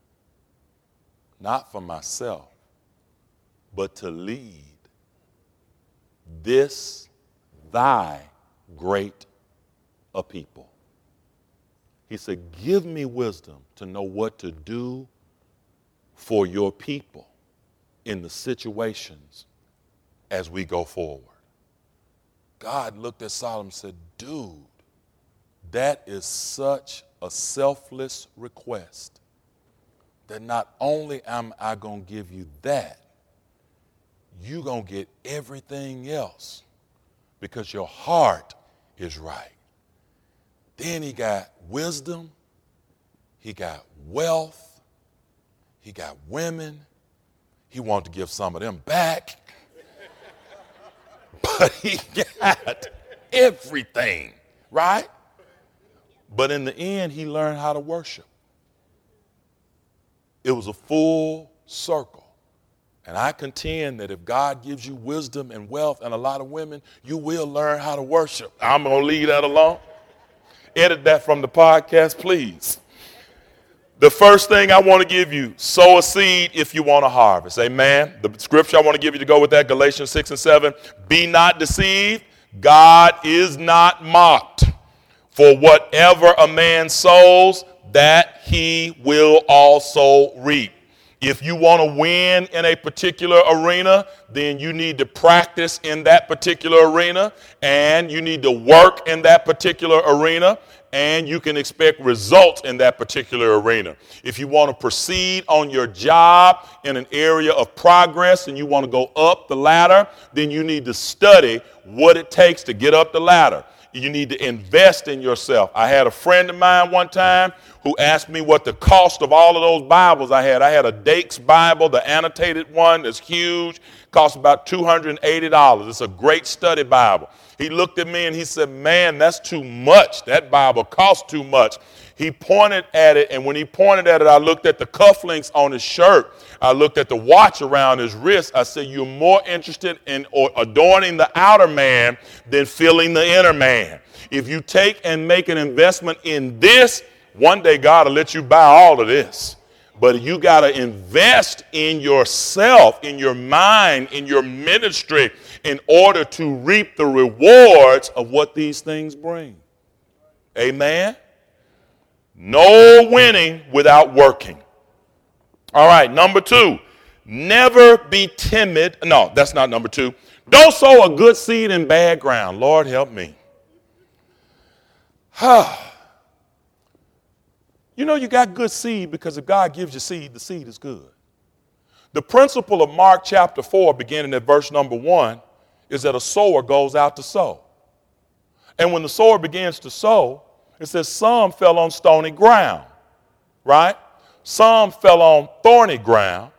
not for myself, but to lead this thy great a people. He said, Give me wisdom to know what to do for your people in the situations as we go forward. God looked at Solomon and said, Dude, that is such a selfless request that not only am I going to give you that, you're going to get everything else because your heart is right. Then he got wisdom, he got wealth, he got women. He wanted to give some of them back, but he got everything, right? But in the end, he learned how to worship. It was a full circle. And I contend that if God gives you wisdom and wealth and a lot of women, you will learn how to worship. I'm going to leave that alone. Edit that from the podcast, please. The first thing I want to give you, sow a seed if you want to harvest. Amen. The scripture I want to give you to go with that, Galatians 6 and 7. Be not deceived. God is not mocked. For whatever a man sows, that he will also reap. If you want to win in a particular arena, then you need to practice in that particular arena and you need to work in that particular arena and you can expect results in that particular arena. If you want to proceed on your job in an area of progress and you want to go up the ladder, then you need to study what it takes to get up the ladder. You need to invest in yourself. I had a friend of mine one time who asked me what the cost of all of those Bibles I had. I had a Dake's Bible, the annotated one that's huge, cost about $280. It's a great study Bible. He looked at me and he said, Man, that's too much. That Bible costs too much. He pointed at it, and when he pointed at it, I looked at the cufflinks on his shirt. I looked at the watch around his wrist. I said, You're more interested in adorning the outer man than filling the inner man. If you take and make an investment in this, one day God will let you buy all of this. But you got to invest in yourself, in your mind, in your ministry in order to reap the rewards of what these things bring. Amen? No winning without working. All right, number two, never be timid. No, that's not number two. Don't sow a good seed in bad ground. Lord help me. you know you got good seed because if God gives you seed, the seed is good. The principle of Mark chapter 4, beginning at verse number 1, is that a sower goes out to sow. And when the sower begins to sow, it says some fell on stony ground, right? Some fell on thorny ground,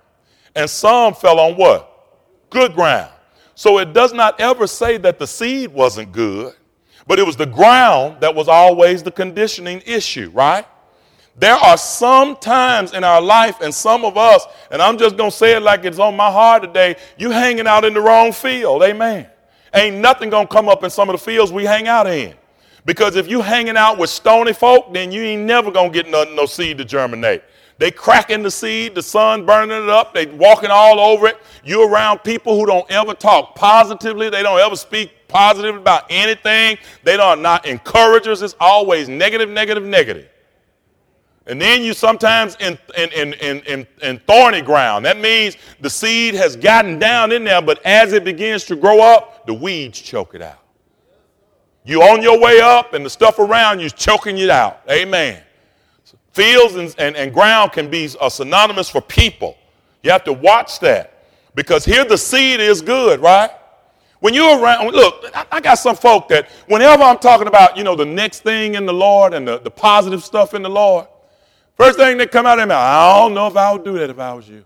and some fell on what? Good ground. So it does not ever say that the seed wasn't good, but it was the ground that was always the conditioning issue, right? There are some times in our life, and some of us, and I'm just gonna say it like it's on my heart today, you hanging out in the wrong field, amen. Ain't nothing gonna come up in some of the fields we hang out in. Because if you hanging out with stony folk, then you ain't never gonna get no, no seed to germinate. They cracking the seed, the sun burning it up, they walking all over it. You're around people who don't ever talk positively, they don't ever speak positive about anything. They are not encouragers, it's always negative, negative, negative. And then you sometimes in, in, in, in thorny ground. That means the seed has gotten down in there, but as it begins to grow up, the weeds choke it out. You on your way up, and the stuff around you's choking you out. Amen. Fields and, and, and ground can be a synonymous for people. You have to watch that because here the seed is good, right? When you're around, look, I got some folk that whenever I'm talking about, you know, the next thing in the Lord and the, the positive stuff in the Lord, first thing that come out of their mouth, I don't know if I would do that if I was you.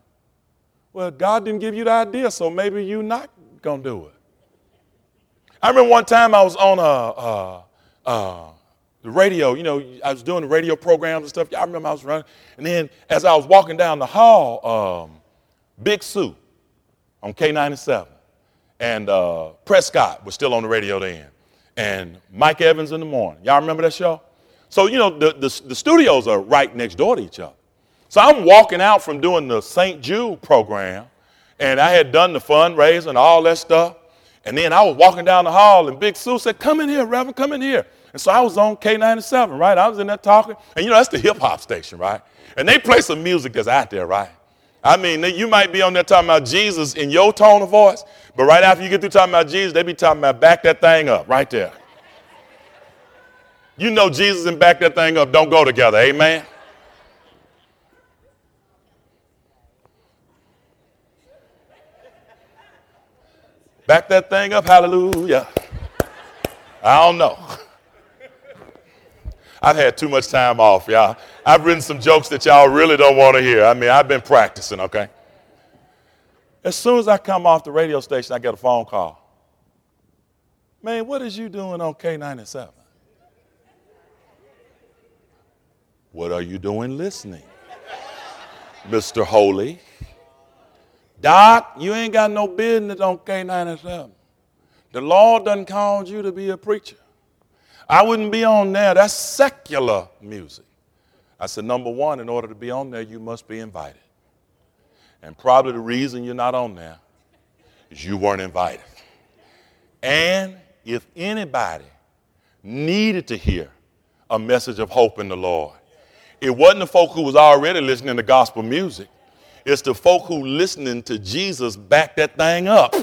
Well, God didn't give you the idea, so maybe you're not going to do it. I remember one time I was on a, a, a, the radio, you know, I was doing the radio programs and stuff. I remember I was running. And then as I was walking down the hall, um, Big Sue on K97 and uh, Prescott was still on the radio then, and Mike Evans in the morning. Y'all remember that show? So, you know, the, the, the studios are right next door to each other. So I'm walking out from doing the St. Jude program, and I had done the fundraiser and all that stuff. And then I was walking down the hall, and Big Sue said, Come in here, Reverend, come in here. And so I was on K97, right? I was in there talking. And you know, that's the hip hop station, right? And they play some music that's out there, right? I mean, you might be on there talking about Jesus in your tone of voice, but right after you get through talking about Jesus, they be talking about back that thing up right there. You know, Jesus and back that thing up don't go together, amen? Back that thing up, hallelujah. I don't know. I've had too much time off, y'all. I've written some jokes that y'all really don't want to hear. I mean, I've been practicing, okay? As soon as I come off the radio station, I get a phone call. Man, what is you doing on K97? What are you doing listening? Mr. Holy. Doc, you ain't got no business on K97. The Lord doesn't call you to be a preacher. I wouldn't be on there. That's secular music. I said, number one, in order to be on there, you must be invited. And probably the reason you're not on there is you weren't invited. And if anybody needed to hear a message of hope in the Lord, it wasn't the folk who was already listening to gospel music. It's the folk who listening to Jesus back that thing up.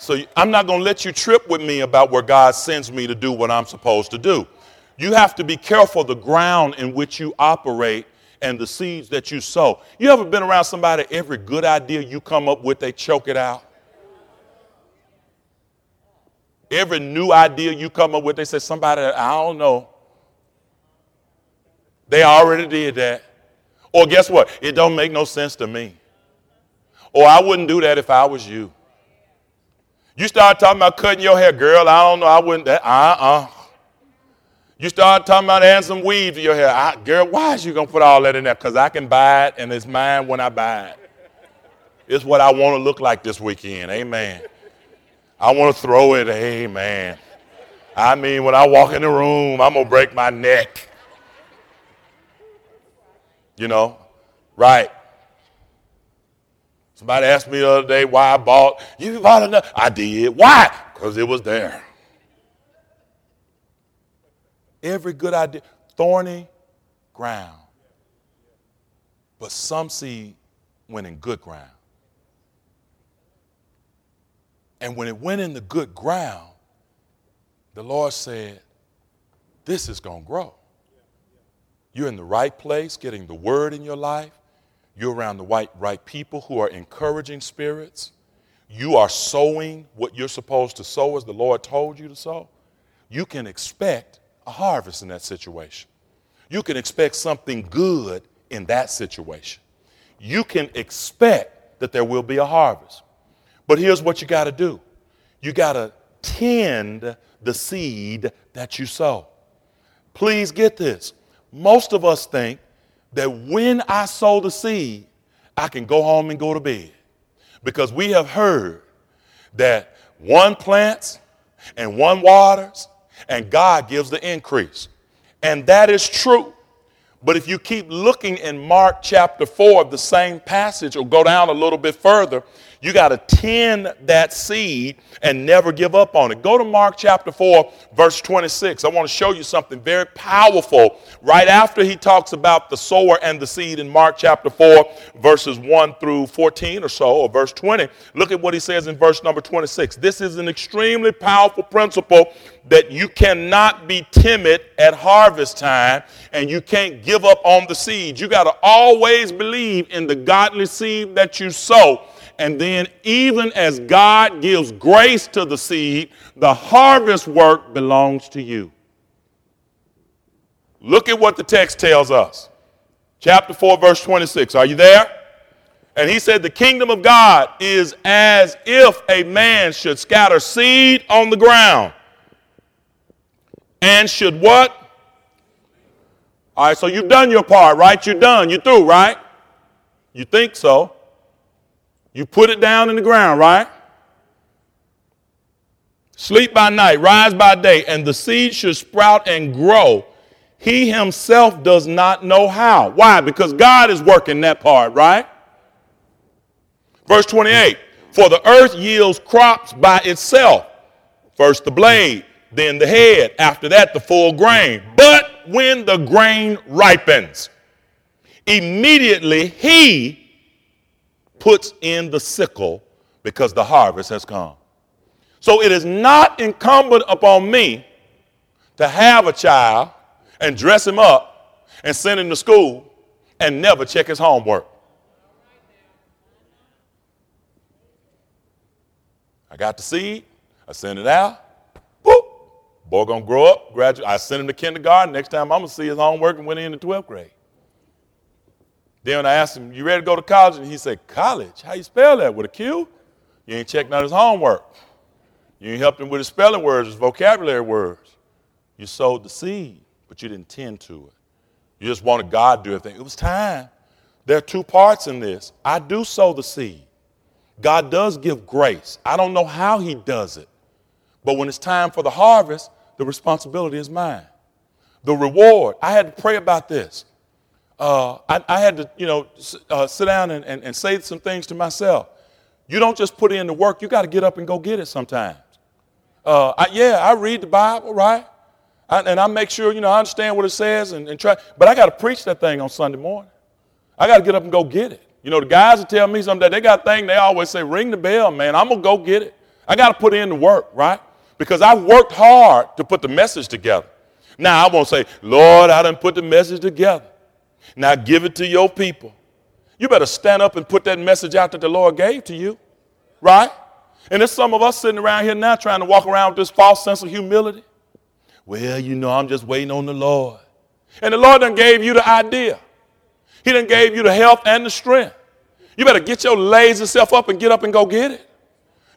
So I'm not going to let you trip with me about where God sends me to do what I'm supposed to do. You have to be careful the ground in which you operate and the seeds that you sow. You ever been around somebody, every good idea you come up with, they choke it out? Every new idea you come up with, they say, somebody, I don't know. They already did that. Or guess what? It don't make no sense to me. Or I wouldn't do that if I was you. You start talking about cutting your hair, girl. I don't know. I wouldn't. Uh uh. You start talking about adding some weave to your hair. I, girl, why is you going to put all that in there? Because I can buy it and it's mine when I buy it. It's what I want to look like this weekend. Amen. I want to throw it. Amen. I mean, when I walk in the room, I'm going to break my neck. You know, right. Somebody asked me the other day why I bought. You bought enough? I did. Why? Because it was there. Every good idea, thorny ground. But some seed went in good ground. And when it went in the good ground, the Lord said, This is going to grow. You're in the right place, getting the word in your life. You're around the right, right people who are encouraging spirits. You are sowing what you're supposed to sow as the Lord told you to sow. You can expect a harvest in that situation. You can expect something good in that situation. You can expect that there will be a harvest. But here's what you got to do you got to tend the seed that you sow. Please get this. Most of us think that when I sow the seed, I can go home and go to bed. Because we have heard that one plants and one waters, and God gives the increase. And that is true. But if you keep looking in Mark chapter 4 of the same passage, or go down a little bit further, You got to tend that seed and never give up on it. Go to Mark chapter 4, verse 26. I want to show you something very powerful right after he talks about the sower and the seed in Mark chapter 4, verses 1 through 14 or so, or verse 20. Look at what he says in verse number 26. This is an extremely powerful principle that you cannot be timid at harvest time and you can't give up on the seed. You got to always believe in the godly seed that you sow and then, even as God gives grace to the seed, the harvest work belongs to you. Look at what the text tells us. Chapter 4, verse 26. Are you there? And he said, The kingdom of God is as if a man should scatter seed on the ground. And should what? All right, so you've done your part, right? You're done. You're through, right? You think so. You put it down in the ground, right? Sleep by night, rise by day, and the seed should sprout and grow. He himself does not know how. Why? Because God is working that part, right? Verse 28 For the earth yields crops by itself. First the blade, then the head, after that the full grain. But when the grain ripens, immediately he puts in the sickle because the harvest has come. So it is not incumbent upon me to have a child and dress him up and send him to school and never check his homework. I got the seed, I send it out. Boop. Boy gonna grow up, graduate. I send him to kindergarten. Next time I'm gonna see his homework and went in the 12th grade. Then I asked him, You ready to go to college? And he said, College? How you spell that? With a Q? You ain't checking out his homework. You ain't helped him with his spelling words, his vocabulary words. You sowed the seed, but you didn't tend to it. You just wanted God to do everything. It was time. There are two parts in this. I do sow the seed. God does give grace. I don't know how he does it. But when it's time for the harvest, the responsibility is mine. The reward, I had to pray about this uh, I, I, had to, you know, uh, sit down and, and, and, say some things to myself. You don't just put in the work, you got to get up and go get it sometimes. Uh, I, yeah, I read the Bible, right? I, and I make sure, you know, I understand what it says and, and try, but I got to preach that thing on Sunday morning. I got to get up and go get it. You know, the guys will tell me something they got a thing, they always say, ring the bell, man, I'm going to go get it. I got to put in the work, right? Because I worked hard to put the message together. Now, I won't say, Lord, I didn't put the message together. Now give it to your people. You better stand up and put that message out that the Lord gave to you, right? And there's some of us sitting around here now trying to walk around with this false sense of humility. Well, you know, I'm just waiting on the Lord. And the Lord done gave you the idea. He done gave you the health and the strength. You better get your lazy self up and get up and go get it.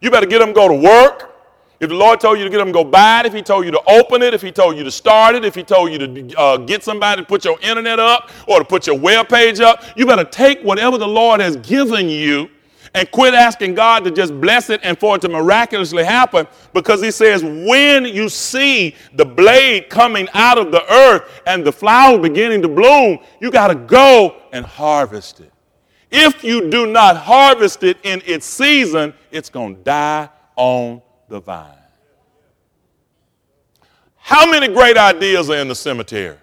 You better get them go to work. If the Lord told you to get them, go buy it. If He told you to open it, if He told you to start it, if He told you to uh, get somebody to put your internet up or to put your web page up, you better take whatever the Lord has given you and quit asking God to just bless it and for it to miraculously happen because He says, when you see the blade coming out of the earth and the flower beginning to bloom, you got to go and harvest it. If you do not harvest it in its season, it's going to die on the vine. How many great ideas are in the cemetery?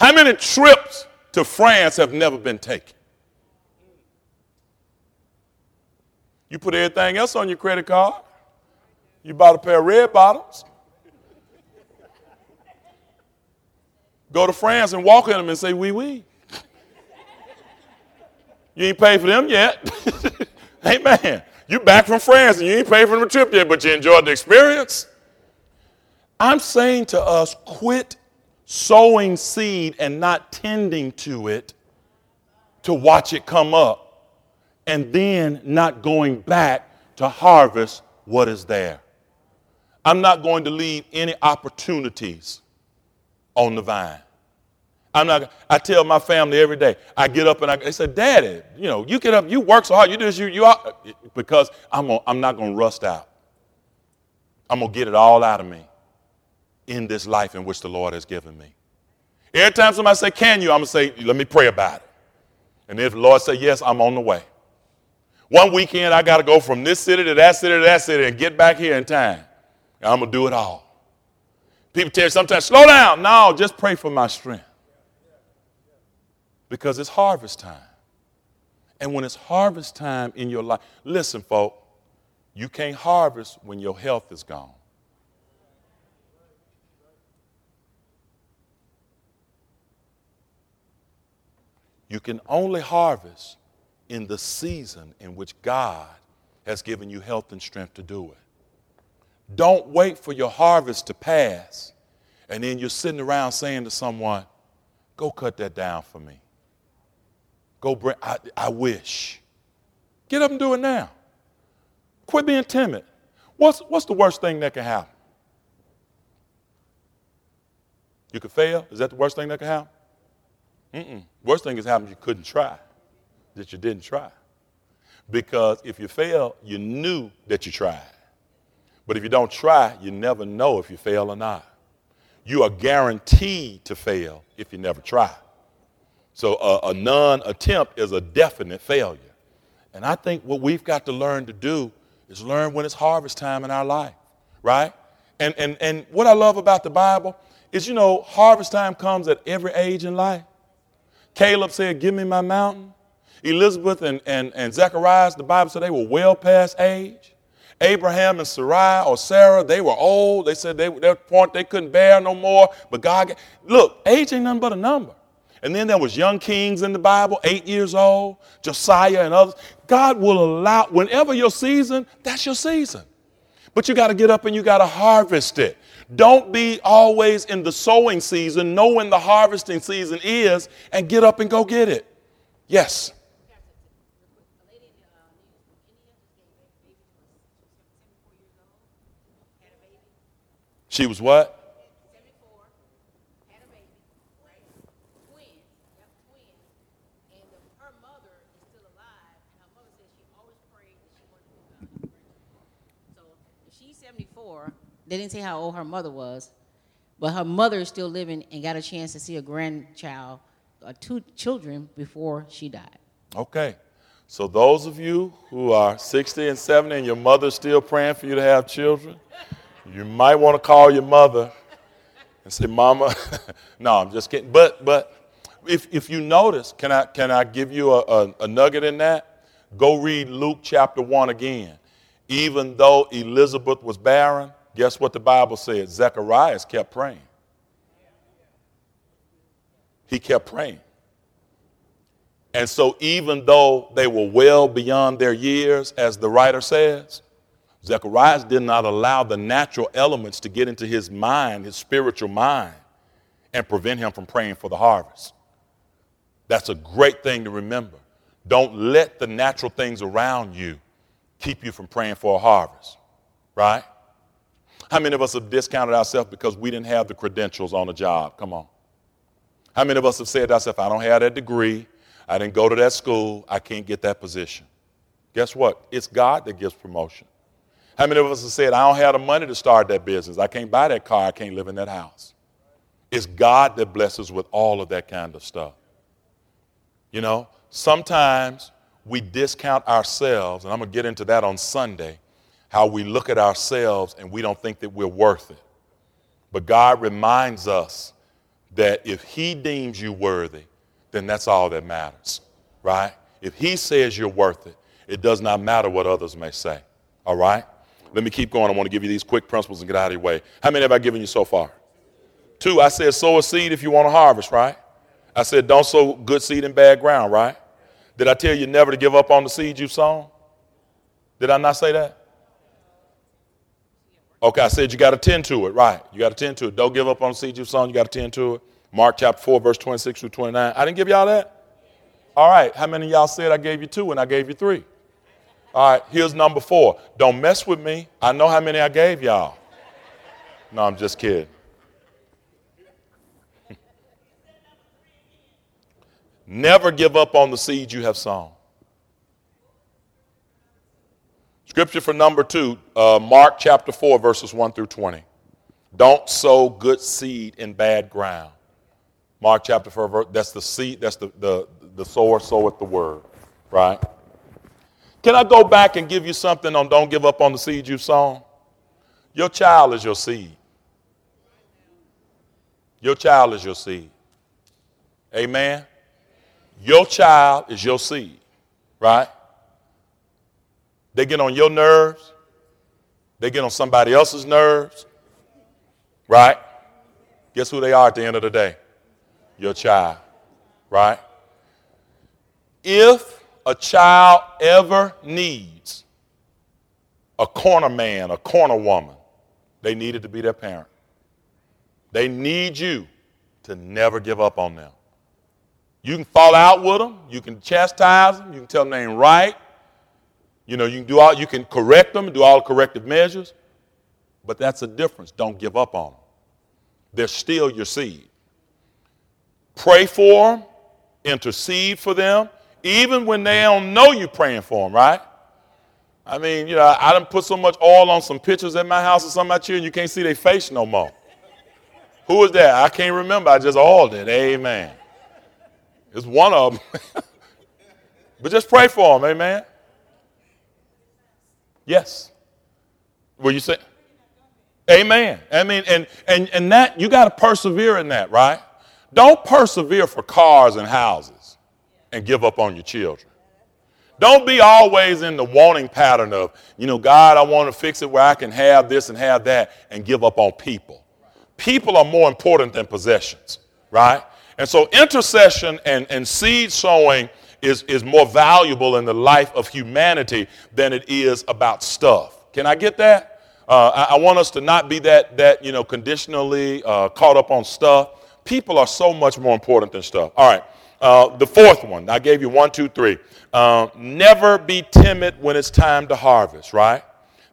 How many trips to France have never been taken? You put everything else on your credit card. You bought a pair of red bottoms. Go to France and walk in them and say, "Oui, oui." You ain't paid for them yet. Amen. You back from France and you ain't paid for the trip yet, but you enjoyed the experience. I'm saying to us, quit sowing seed and not tending to it to watch it come up and then not going back to harvest what is there. I'm not going to leave any opportunities on the vine. I'm not, I tell my family every day, I get up and I, they say, Daddy, you know, you get up, you work so hard, you do this, you, you are, because I'm, gonna, I'm not going to rust out. I'm going to get it all out of me in this life in which the Lord has given me. Every time somebody say, Can you? I'm going to say, Let me pray about it. And if the Lord say yes, I'm on the way. One weekend, I got to go from this city to that city to that city and get back here in time. I'm going to do it all. People tell you sometimes, slow down. No, just pray for my strength. Because it's harvest time. And when it's harvest time in your life, listen, folks, you can't harvest when your health is gone. You can only harvest in the season in which God has given you health and strength to do it. Don't wait for your harvest to pass and then you're sitting around saying to someone, Go cut that down for me. Go bring, I, I wish. Get up and do it now. Quit being timid. What's, what's the worst thing that can happen? You could fail? Is that the worst thing that can happen? Mm-mm. Worst thing is happened you couldn't try, that you didn't try. Because if you fail, you knew that you tried. But if you don't try, you never know if you fail or not. You are guaranteed to fail if you never try. So a, a non attempt is a definite failure. And I think what we've got to learn to do is learn when it's harvest time in our life, right? And, and, and what I love about the Bible is, you know, harvest time comes at every age in life. Caleb said, Give me my mountain. Elizabeth and, and, and Zacharias, the Bible said they were well past age. Abraham and Sarai or Sarah, they were old. They said they, at point they couldn't bear no more. But God, look, age ain't nothing but a number. And then there was young kings in the Bible, eight years old, Josiah and others. God will allow, whenever your season, that's your season. But you got to get up and you got to harvest it. Don't be always in the sowing season. Know when the harvesting season is and get up and go get it. Yes. She was what? They didn't say how old her mother was, but her mother is still living and got a chance to see a grandchild, uh, two children before she died. Okay. So those of you who are 60 and 70 and your mother's still praying for you to have children, you might want to call your mother and say, Mama, no, I'm just kidding. But but if, if you notice, can I can I give you a, a, a nugget in that? Go read Luke chapter 1 again. Even though Elizabeth was barren, Guess what the Bible says? Zacharias kept praying. He kept praying. And so, even though they were well beyond their years, as the writer says, Zacharias did not allow the natural elements to get into his mind, his spiritual mind, and prevent him from praying for the harvest. That's a great thing to remember. Don't let the natural things around you keep you from praying for a harvest, right? How many of us have discounted ourselves because we didn't have the credentials on the job? Come on. How many of us have said to ourselves, I don't have that degree, I didn't go to that school, I can't get that position? Guess what? It's God that gives promotion. How many of us have said, I don't have the money to start that business, I can't buy that car, I can't live in that house? It's God that blesses with all of that kind of stuff. You know, sometimes we discount ourselves, and I'm going to get into that on Sunday how we look at ourselves and we don't think that we're worth it. But God reminds us that if He deems you worthy, then that's all that matters, right? If He says you're worth it, it does not matter what others may say, all right? Let me keep going. I want to give you these quick principles and get out of your way. How many have I given you so far? Two, I said sow a seed if you want to harvest, right? I said don't sow good seed in bad ground, right? Did I tell you never to give up on the seed you've sown? Did I not say that? Okay, I said you got to tend to it, right? You got to tend to it. Don't give up on the seed you've sown. You got to tend to it. Mark chapter 4, verse 26 through 29. I didn't give y'all that? All right, how many y'all said I gave you two and I gave you three? All right, here's number four. Don't mess with me. I know how many I gave y'all. No, I'm just kidding. Never give up on the seed you have sown. Scripture for number two, uh, Mark chapter 4, verses 1 through 20. Don't sow good seed in bad ground. Mark chapter 4, verse, that's the seed, that's the, the, the sower soweth the word, right? Can I go back and give you something on don't give up on the seed you've sown? Your child is your seed. Your child is your seed. Amen. Your child is your seed, right? They get on your nerves, they get on somebody else's nerves, right? Guess who they are at the end of the day? Your child, right? If a child ever needs a corner man, a corner woman, they needed to be their parent. They need you to never give up on them. You can fall out with them, you can chastise them, you can tell them they ain't right. You know, you can do all you can correct them, do all the corrective measures, but that's a difference. Don't give up on them. They're still your seed. Pray for them, intercede for them, even when they don't know you're praying for them, right? I mean, you know, I done put so much oil on some pictures at my house of some of my children, you can't see their face no more. Who was that? I can't remember. I just oiled it. Amen. It's one of them. but just pray for them. Amen. Yes. What you say? Amen. I mean, and and and that you got to persevere in that, right? Don't persevere for cars and houses and give up on your children. Don't be always in the wanting pattern of, you know, God, I want to fix it where I can have this and have that and give up on people. People are more important than possessions, right? And so intercession and, and seed sowing is, is more valuable in the life of humanity than it is about stuff. Can I get that? Uh, I, I, want us to not be that, that you know, conditionally uh, caught up on stuff. People are so much more important than stuff. All right. Uh, the fourth one, I gave you one, two, three. Uh, never be timid when it's time to harvest, right?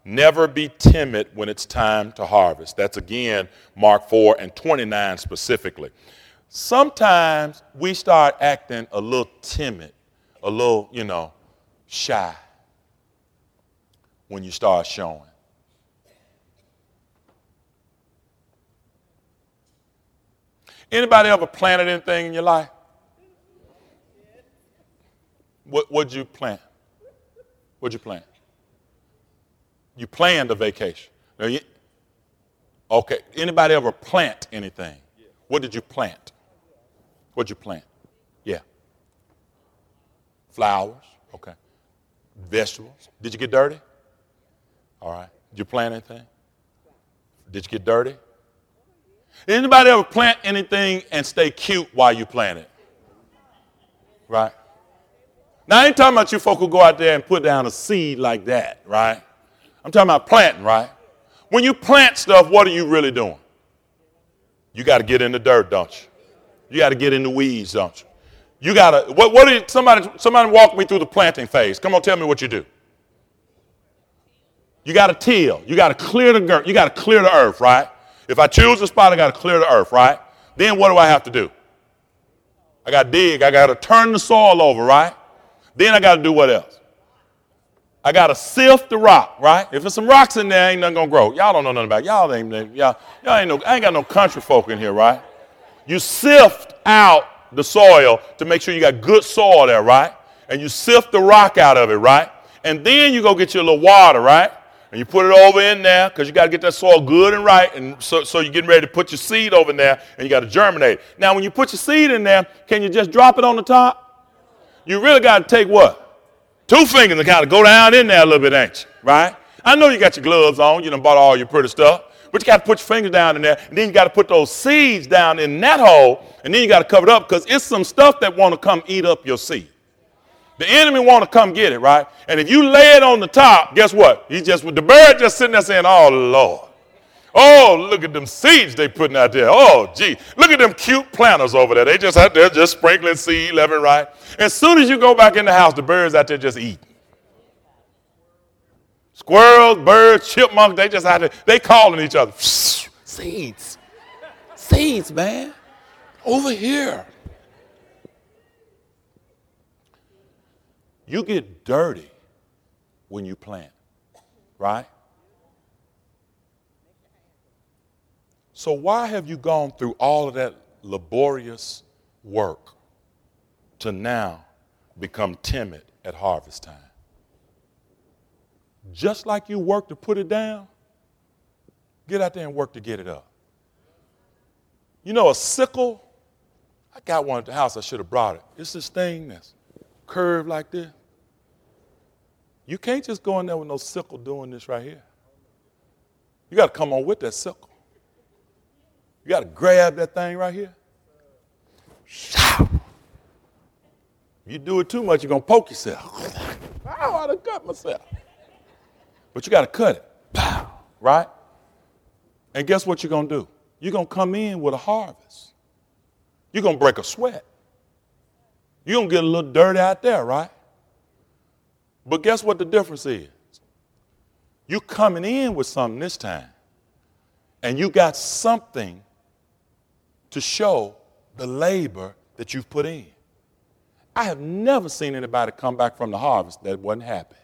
Never be timid when it's time to harvest. That's again Mark 4 and 29 specifically. Sometimes we start acting a little timid, a little, you know, shy when you start showing. Anybody ever planted anything in your life? What would you plant? What'd you plant? You planned a vacation. You, okay. Anybody ever plant anything? What did you plant? What'd you plant? Flowers. Okay. Vegetables. Did you get dirty? All right. Did you plant anything? Did you get dirty? Anybody ever plant anything and stay cute while you plant it? Right? Now, I ain't talking about you folk who go out there and put down a seed like that, right? I'm talking about planting, right? When you plant stuff, what are you really doing? You got to get in the dirt, don't you? You got to get in the weeds, don't you? You got to, what, what somebody, somebody walk me through the planting phase. Come on, tell me what you do. You got to till. You got to clear the dirt. You got to clear the earth, right? If I choose a spot, I got to clear the earth, right? Then what do I have to do? I got to dig. I got to turn the soil over, right? Then I got to do what else? I got to sift the rock, right? If there's some rocks in there, ain't nothing gonna grow. Y'all don't know nothing about it. y'all. Ain't y'all, y'all ain't no. I ain't got no country folk in here, right? You sift out the soil to make sure you got good soil there, right? And you sift the rock out of it, right? And then you go get your little water, right? And you put it over in there because you got to get that soil good and right. And so, so you're getting ready to put your seed over in there and you got to germinate. Now, when you put your seed in there, can you just drop it on the top? You really got to take what? Two fingers and kind of go down in there a little bit, ain't you? Right? I know you got your gloves on. You done bought all your pretty stuff. But you got to put your fingers down in there. And then you got to put those seeds down in that hole. And then you got to cover it up because it's some stuff that want to come eat up your seed. The enemy want to come get it, right? And if you lay it on the top, guess what? He just with the bird just sitting there saying, "Oh Lord, oh look at them seeds they putting out there. Oh gee, look at them cute planters over there. They just out there just sprinkling seed left and right. As soon as you go back in the house, the birds out there just eating. Squirrels, birds, chipmunks, they just out there, they calling each other. Seeds. Seeds, man. Over here. You get dirty when you plant, right? So, why have you gone through all of that laborious work to now become timid at harvest time. Just like you work to put it down, get out there and work to get it up. You know, a sickle, I got one at the house, I should have brought it. It's this thing that's curved like this. You can't just go in there with no sickle doing this right here. You got to come on with that sickle. You got to grab that thing right here. You do it too much, you're going to poke yourself. I want to cut myself. But you got to cut it. Right? And guess what you're going to do? You're going to come in with a harvest. You're going to break a sweat. You're going to get a little dirty out there, right? But guess what the difference is? You coming in with something this time, and you got something to show the labor that you've put in. I have never seen anybody come back from the harvest that wasn't happy.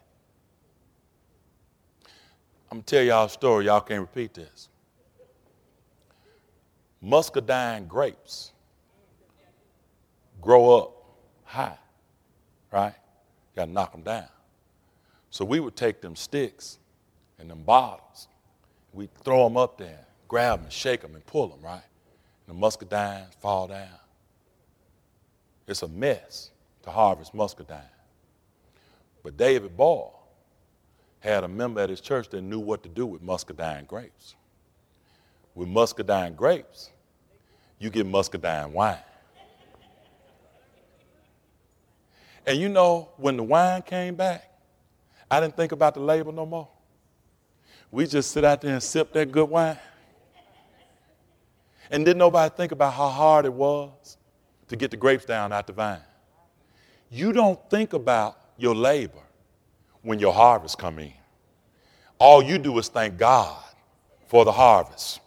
I'm gonna tell y'all a story, y'all can't repeat this. Muscadine grapes grow up high, right? You gotta knock them down. So we would take them sticks and them bottles, we'd throw them up there, grab them, and shake them, and pull them, right? And the muscadines fall down. It's a mess to harvest muscadine. But David Ball had a member at his church that knew what to do with muscadine grapes. With muscadine grapes, you get muscadine wine. And you know, when the wine came back, I didn't think about the label no more. We just sit out there and sip that good wine. And didn't nobody think about how hard it was to get the grapes down out the vine. You don't think about your labor when your harvest come in. All you do is thank God for the harvest.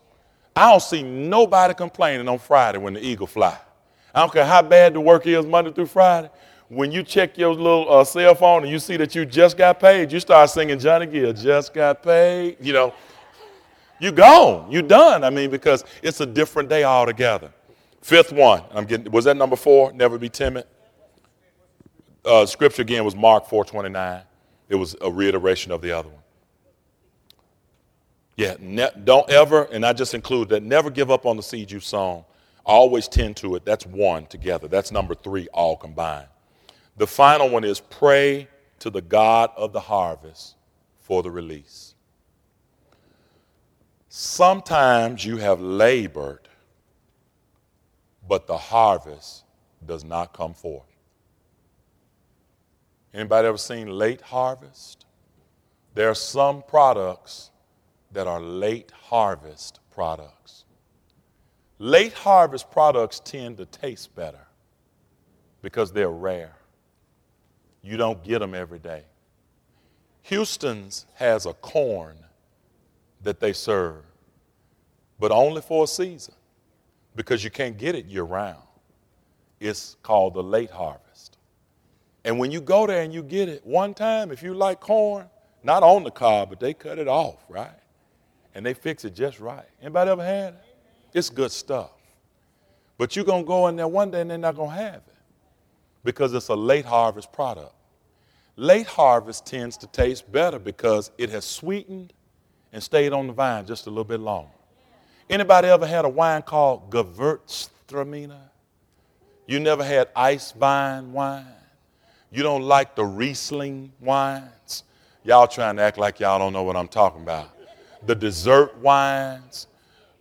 I don't see nobody complaining on Friday when the eagle fly. I don't care how bad the work is Monday through Friday when you check your little uh, cell phone and you see that you just got paid, you start singing Johnny Gill, just got paid. You know, you gone, you done. I mean, because it's a different day altogether. Fifth one, I'm getting. Was that number four? Never be timid. Uh, scripture again was Mark 4:29. It was a reiteration of the other one. Yeah, ne- don't ever, and I just include that. Never give up on the seed you've sown. Always tend to it. That's one together. That's number three, all combined. The final one is pray to the God of the harvest for the release. Sometimes you have labored, but the harvest does not come forth. Anybody ever seen late harvest? There are some products that are late harvest products. Late harvest products tend to taste better because they're rare. You don't get them every day. Houston's has a corn that they serve, but only for a season because you can't get it year round. It's called the late harvest. And when you go there and you get it one time, if you like corn, not on the cob, but they cut it off, right? And they fix it just right. Anybody ever had it? It's good stuff. But you're going to go in there one day and they're not going to have it because it's a late harvest product. Late harvest tends to taste better because it has sweetened and stayed on the vine just a little bit longer. Anybody ever had a wine called Gewürztraminer? You never had Eiswein wine? You don't like the Riesling wines? Y'all trying to act like y'all don't know what I'm talking about. The dessert wines,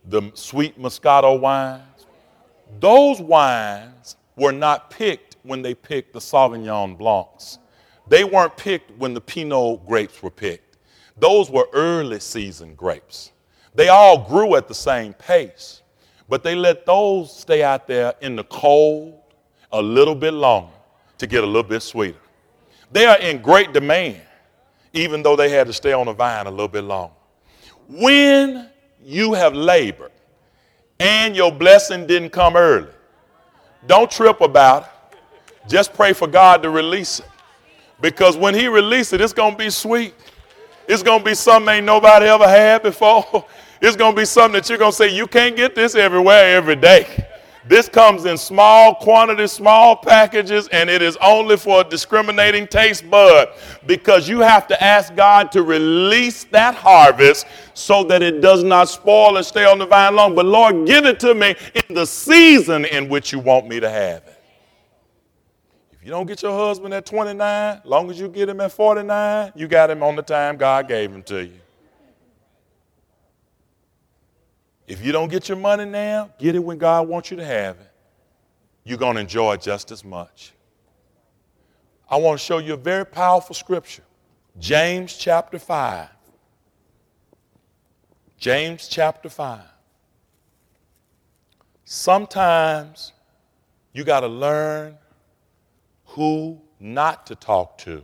the sweet Moscato wines. Those wines were not picked when they picked the Sauvignon Blancs. They weren't picked when the Pinot grapes were picked. Those were early season grapes. They all grew at the same pace, but they let those stay out there in the cold a little bit longer to get a little bit sweeter. They are in great demand, even though they had to stay on the vine a little bit longer. When you have labored and your blessing didn't come early, don't trip about it. Just pray for God to release it. Because when he releases it, it's going to be sweet. It's going to be something ain't nobody ever had before. It's going to be something that you're going to say, you can't get this everywhere every day. This comes in small quantities, small packages, and it is only for a discriminating taste bud because you have to ask God to release that harvest so that it does not spoil and stay on the vine long. But Lord, give it to me in the season in which you want me to have it. If you don't get your husband at 29, long as you get him at 49, you got him on the time God gave him to you. If you don't get your money now, get it when God wants you to have it. You're going to enjoy it just as much. I want to show you a very powerful scripture James chapter 5. James chapter 5. Sometimes you got to learn who not to talk to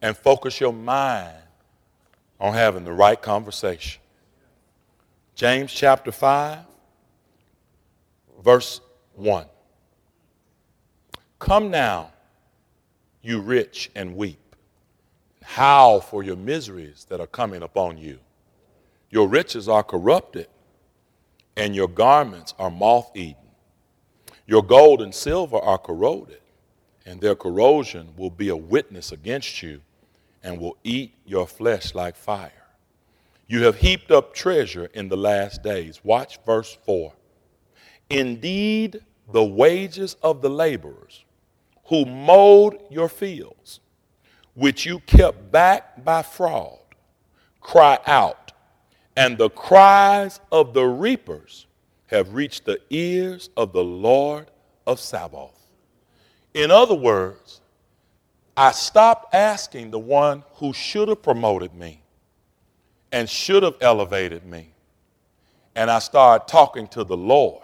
and focus your mind on having the right conversation. James chapter 5, verse 1. Come now, you rich, and weep. Howl for your miseries that are coming upon you. Your riches are corrupted, and your garments are moth eaten. Your gold and silver are corroded, and their corrosion will be a witness against you and will eat your flesh like fire. You have heaped up treasure in the last days. Watch verse 4. Indeed, the wages of the laborers who mowed your fields, which you kept back by fraud, cry out, and the cries of the reapers have reached the ears of the Lord of Sabaoth. In other words, I stopped asking the one who should have promoted me and should have elevated me. And I started talking to the Lord.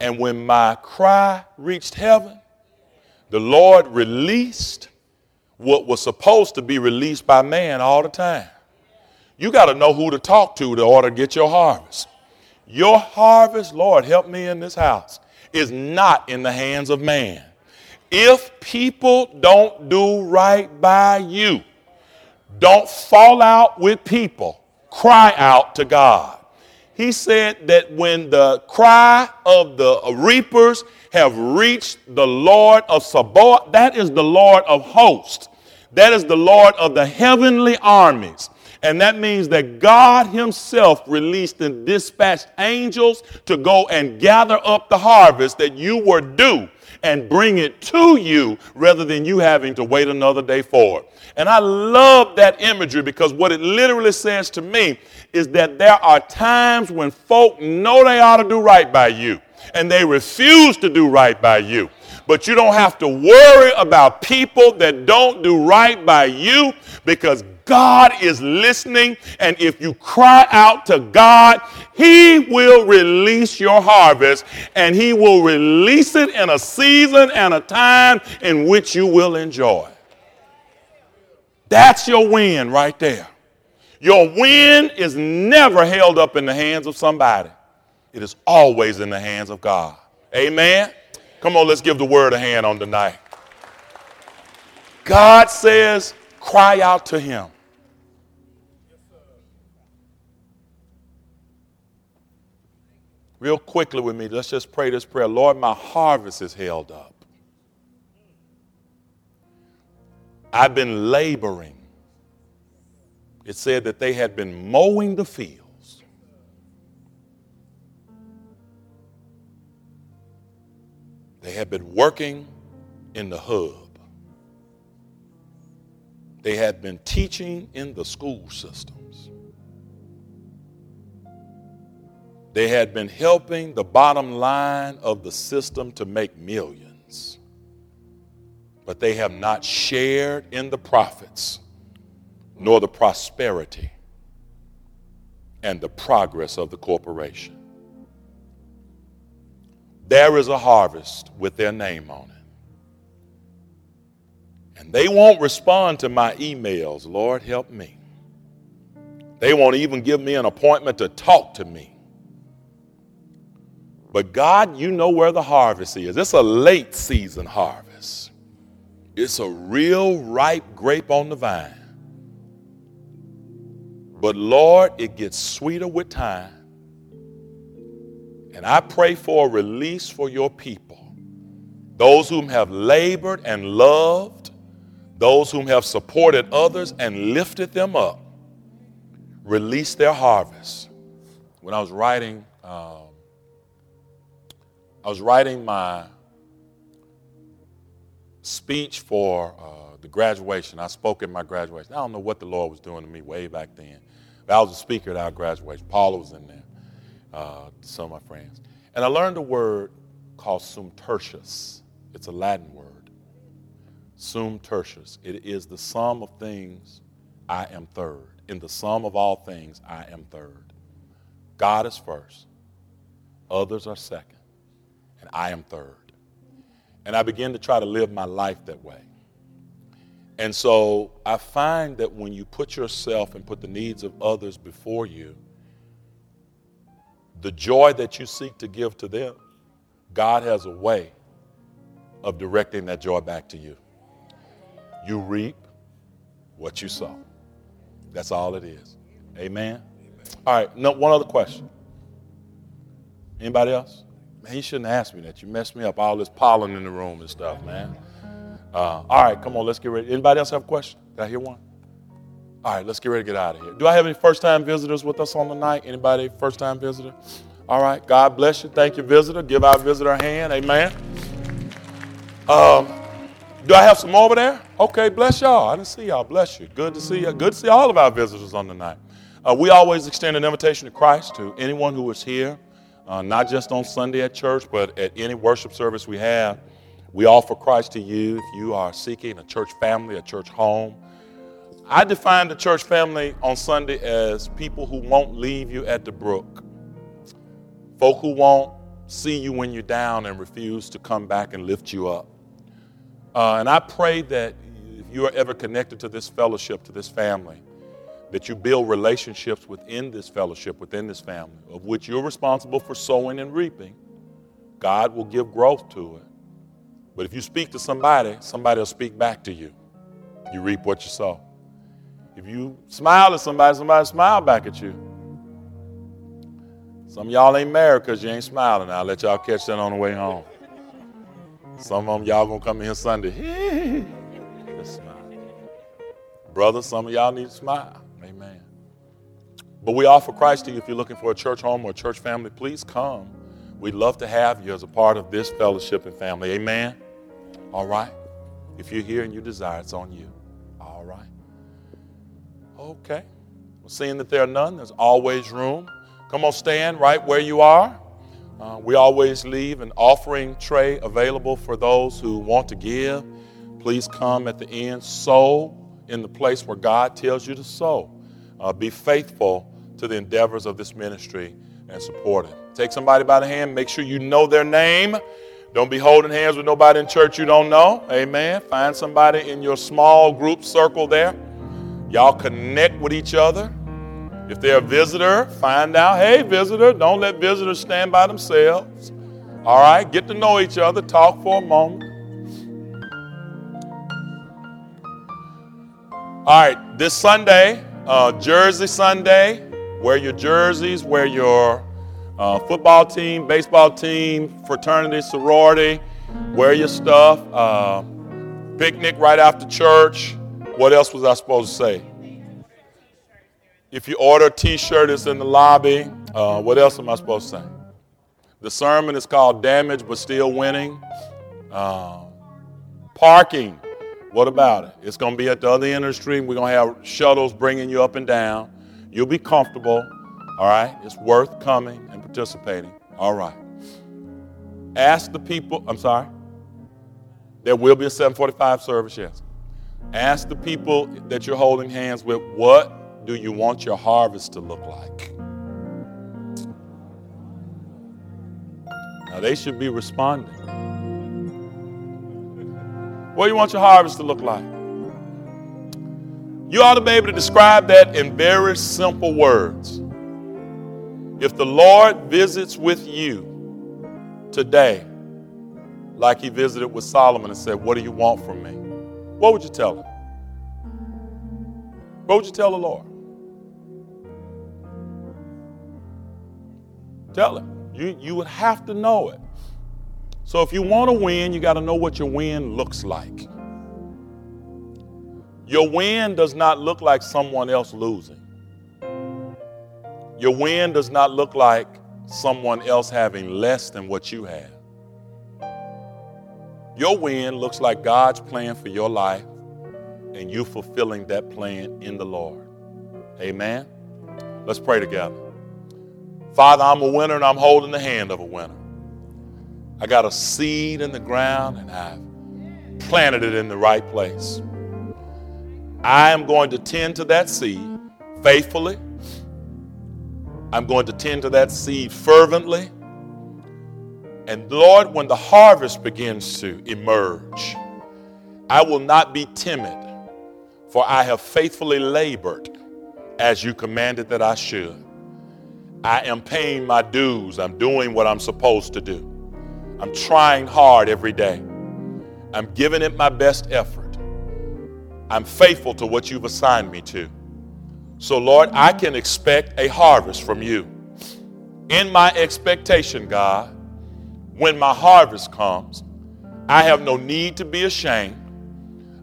And when my cry reached heaven, the Lord released what was supposed to be released by man all the time. You got to know who to talk to to order to get your harvest. Your harvest, Lord, help me in this house, is not in the hands of man. If people don't do right by you, don't fall out with people, cry out to God. He said that when the cry of the reapers have reached the Lord of Sabaoth, that is the Lord of hosts. That is the Lord of the heavenly armies. And that means that God Himself released and dispatched angels to go and gather up the harvest that you were due and bring it to you rather than you having to wait another day for it. And I love that imagery because what it literally says to me is that there are times when folk know they ought to do right by you and they refuse to do right by you. But you don't have to worry about people that don't do right by you because God is listening. And if you cry out to God, He will release your harvest and He will release it in a season and a time in which you will enjoy. That's your win right there. Your win is never held up in the hands of somebody, it is always in the hands of God. Amen. Come on, let's give the word a hand on tonight. God says, cry out to Him. Real quickly with me, let's just pray this prayer. Lord, my harvest is held up. I've been laboring. It said that they had been mowing the fields. They had been working in the hub. They had been teaching in the school system. They had been helping the bottom line of the system to make millions. But they have not shared in the profits nor the prosperity and the progress of the corporation. There is a harvest with their name on it. And they won't respond to my emails, Lord, help me. They won't even give me an appointment to talk to me. But God, you know where the harvest is. It's a late season harvest, it's a real ripe grape on the vine. But Lord, it gets sweeter with time. And I pray for a release for your people, those whom have labored and loved, those whom have supported others and lifted them up. Release their harvest. When I was writing, um, I was writing my speech for uh, the graduation. I spoke at my graduation. I don't know what the Lord was doing to me way back then. But I was a speaker at our graduation. Paula was in there, uh, some of my friends. And I learned a word called sum tertius. It's a Latin word. Sum tertius. It is the sum of things, I am third. In the sum of all things, I am third. God is first, others are second, I am third. And I begin to try to live my life that way. And so I find that when you put yourself and put the needs of others before you, the joy that you seek to give to them, God has a way of directing that joy back to you. You reap what you sow. That's all it is. Amen. All right, no, one other question. Anybody else? Man, you shouldn't ask me that. You messed me up. All this pollen in the room and stuff, man. Uh, all right, come on, let's get ready. Anybody else have a question? Did I hear one? All right, let's get ready to get out of here. Do I have any first-time visitors with us on the night? Anybody first-time visitor? All right, God bless you. Thank you, visitor. Give our visitor a hand. Amen. Um, do I have some over there? Okay, bless y'all. I didn't see y'all. Bless you. Good to see you. Good to see all of our visitors on the night. Uh, we always extend an invitation to Christ to anyone who is here uh, not just on Sunday at church, but at any worship service we have. We offer Christ to you if you are seeking a church family, a church home. I define the church family on Sunday as people who won't leave you at the brook, folk who won't see you when you're down and refuse to come back and lift you up. Uh, and I pray that if you are ever connected to this fellowship, to this family, that you build relationships within this fellowship, within this family, of which you're responsible for sowing and reaping. God will give growth to it. But if you speak to somebody, somebody will speak back to you. You reap what you sow. If you smile at somebody, somebody will smile back at you. Some y'all ain't married because you ain't smiling. I'll let y'all catch that on the way home. Some of them y'all gonna come here Sunday. Just smile. Brother, some of y'all need to smile. Amen. But we offer Christ to you if you're looking for a church home or a church family. Please come. We'd love to have you as a part of this fellowship and family. Amen. All right. If you're here and you desire, it's on you. All right. Okay. Well, seeing that there are none, there's always room. Come on, stand right where you are. Uh, we always leave an offering tray available for those who want to give. Please come at the end. Sow in the place where God tells you to sow. Uh, be faithful to the endeavors of this ministry and support it. Take somebody by the hand, make sure you know their name. Don't be holding hands with nobody in church you don't know. Amen. Find somebody in your small group circle there. Y'all connect with each other. If they're a visitor, find out, hey, visitor, don't let visitors stand by themselves. All right, get to know each other, talk for a moment. All right, this Sunday, uh, Jersey Sunday, wear your jerseys, wear your uh, football team, baseball team, fraternity, sorority, wear your stuff. Uh, picnic right after church. What else was I supposed to say? If you order a t shirt, it's in the lobby. Uh, what else am I supposed to say? The sermon is called Damage But Still Winning. Uh, parking. What about it? It's going to be at the other end of the street. We're going to have shuttles bringing you up and down. You'll be comfortable. All right? It's worth coming and participating. All right. Ask the people, I'm sorry. There will be a 745 service, yes. Ask the people that you're holding hands with, what do you want your harvest to look like? Now, they should be responding. What do you want your harvest to look like? You ought to be able to describe that in very simple words. If the Lord visits with you today, like he visited with Solomon and said, What do you want from me? What would you tell him? What would you tell the Lord? Tell him. You, you would have to know it. So if you want to win, you got to know what your win looks like. Your win does not look like someone else losing. Your win does not look like someone else having less than what you have. Your win looks like God's plan for your life and you fulfilling that plan in the Lord. Amen. Let's pray together. Father, I'm a winner and I'm holding the hand of a winner. I got a seed in the ground and I've planted it in the right place. I am going to tend to that seed faithfully. I'm going to tend to that seed fervently. And Lord, when the harvest begins to emerge, I will not be timid, for I have faithfully labored as you commanded that I should. I am paying my dues. I'm doing what I'm supposed to do. I'm trying hard every day. I'm giving it my best effort. I'm faithful to what you've assigned me to. So, Lord, I can expect a harvest from you. In my expectation, God, when my harvest comes, I have no need to be ashamed.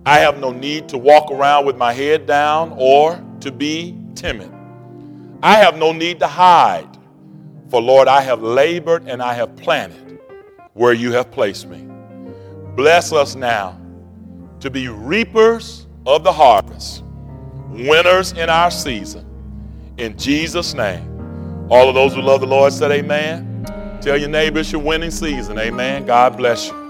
I have no need to walk around with my head down or to be timid. I have no need to hide. For Lord, I have labored and I have planted where you have placed me. Bless us now to be reapers of the harvest, winners in our season. In Jesus' name. All of those who love the Lord said, Amen. Tell your neighbor it's your winning season. Amen. God bless you.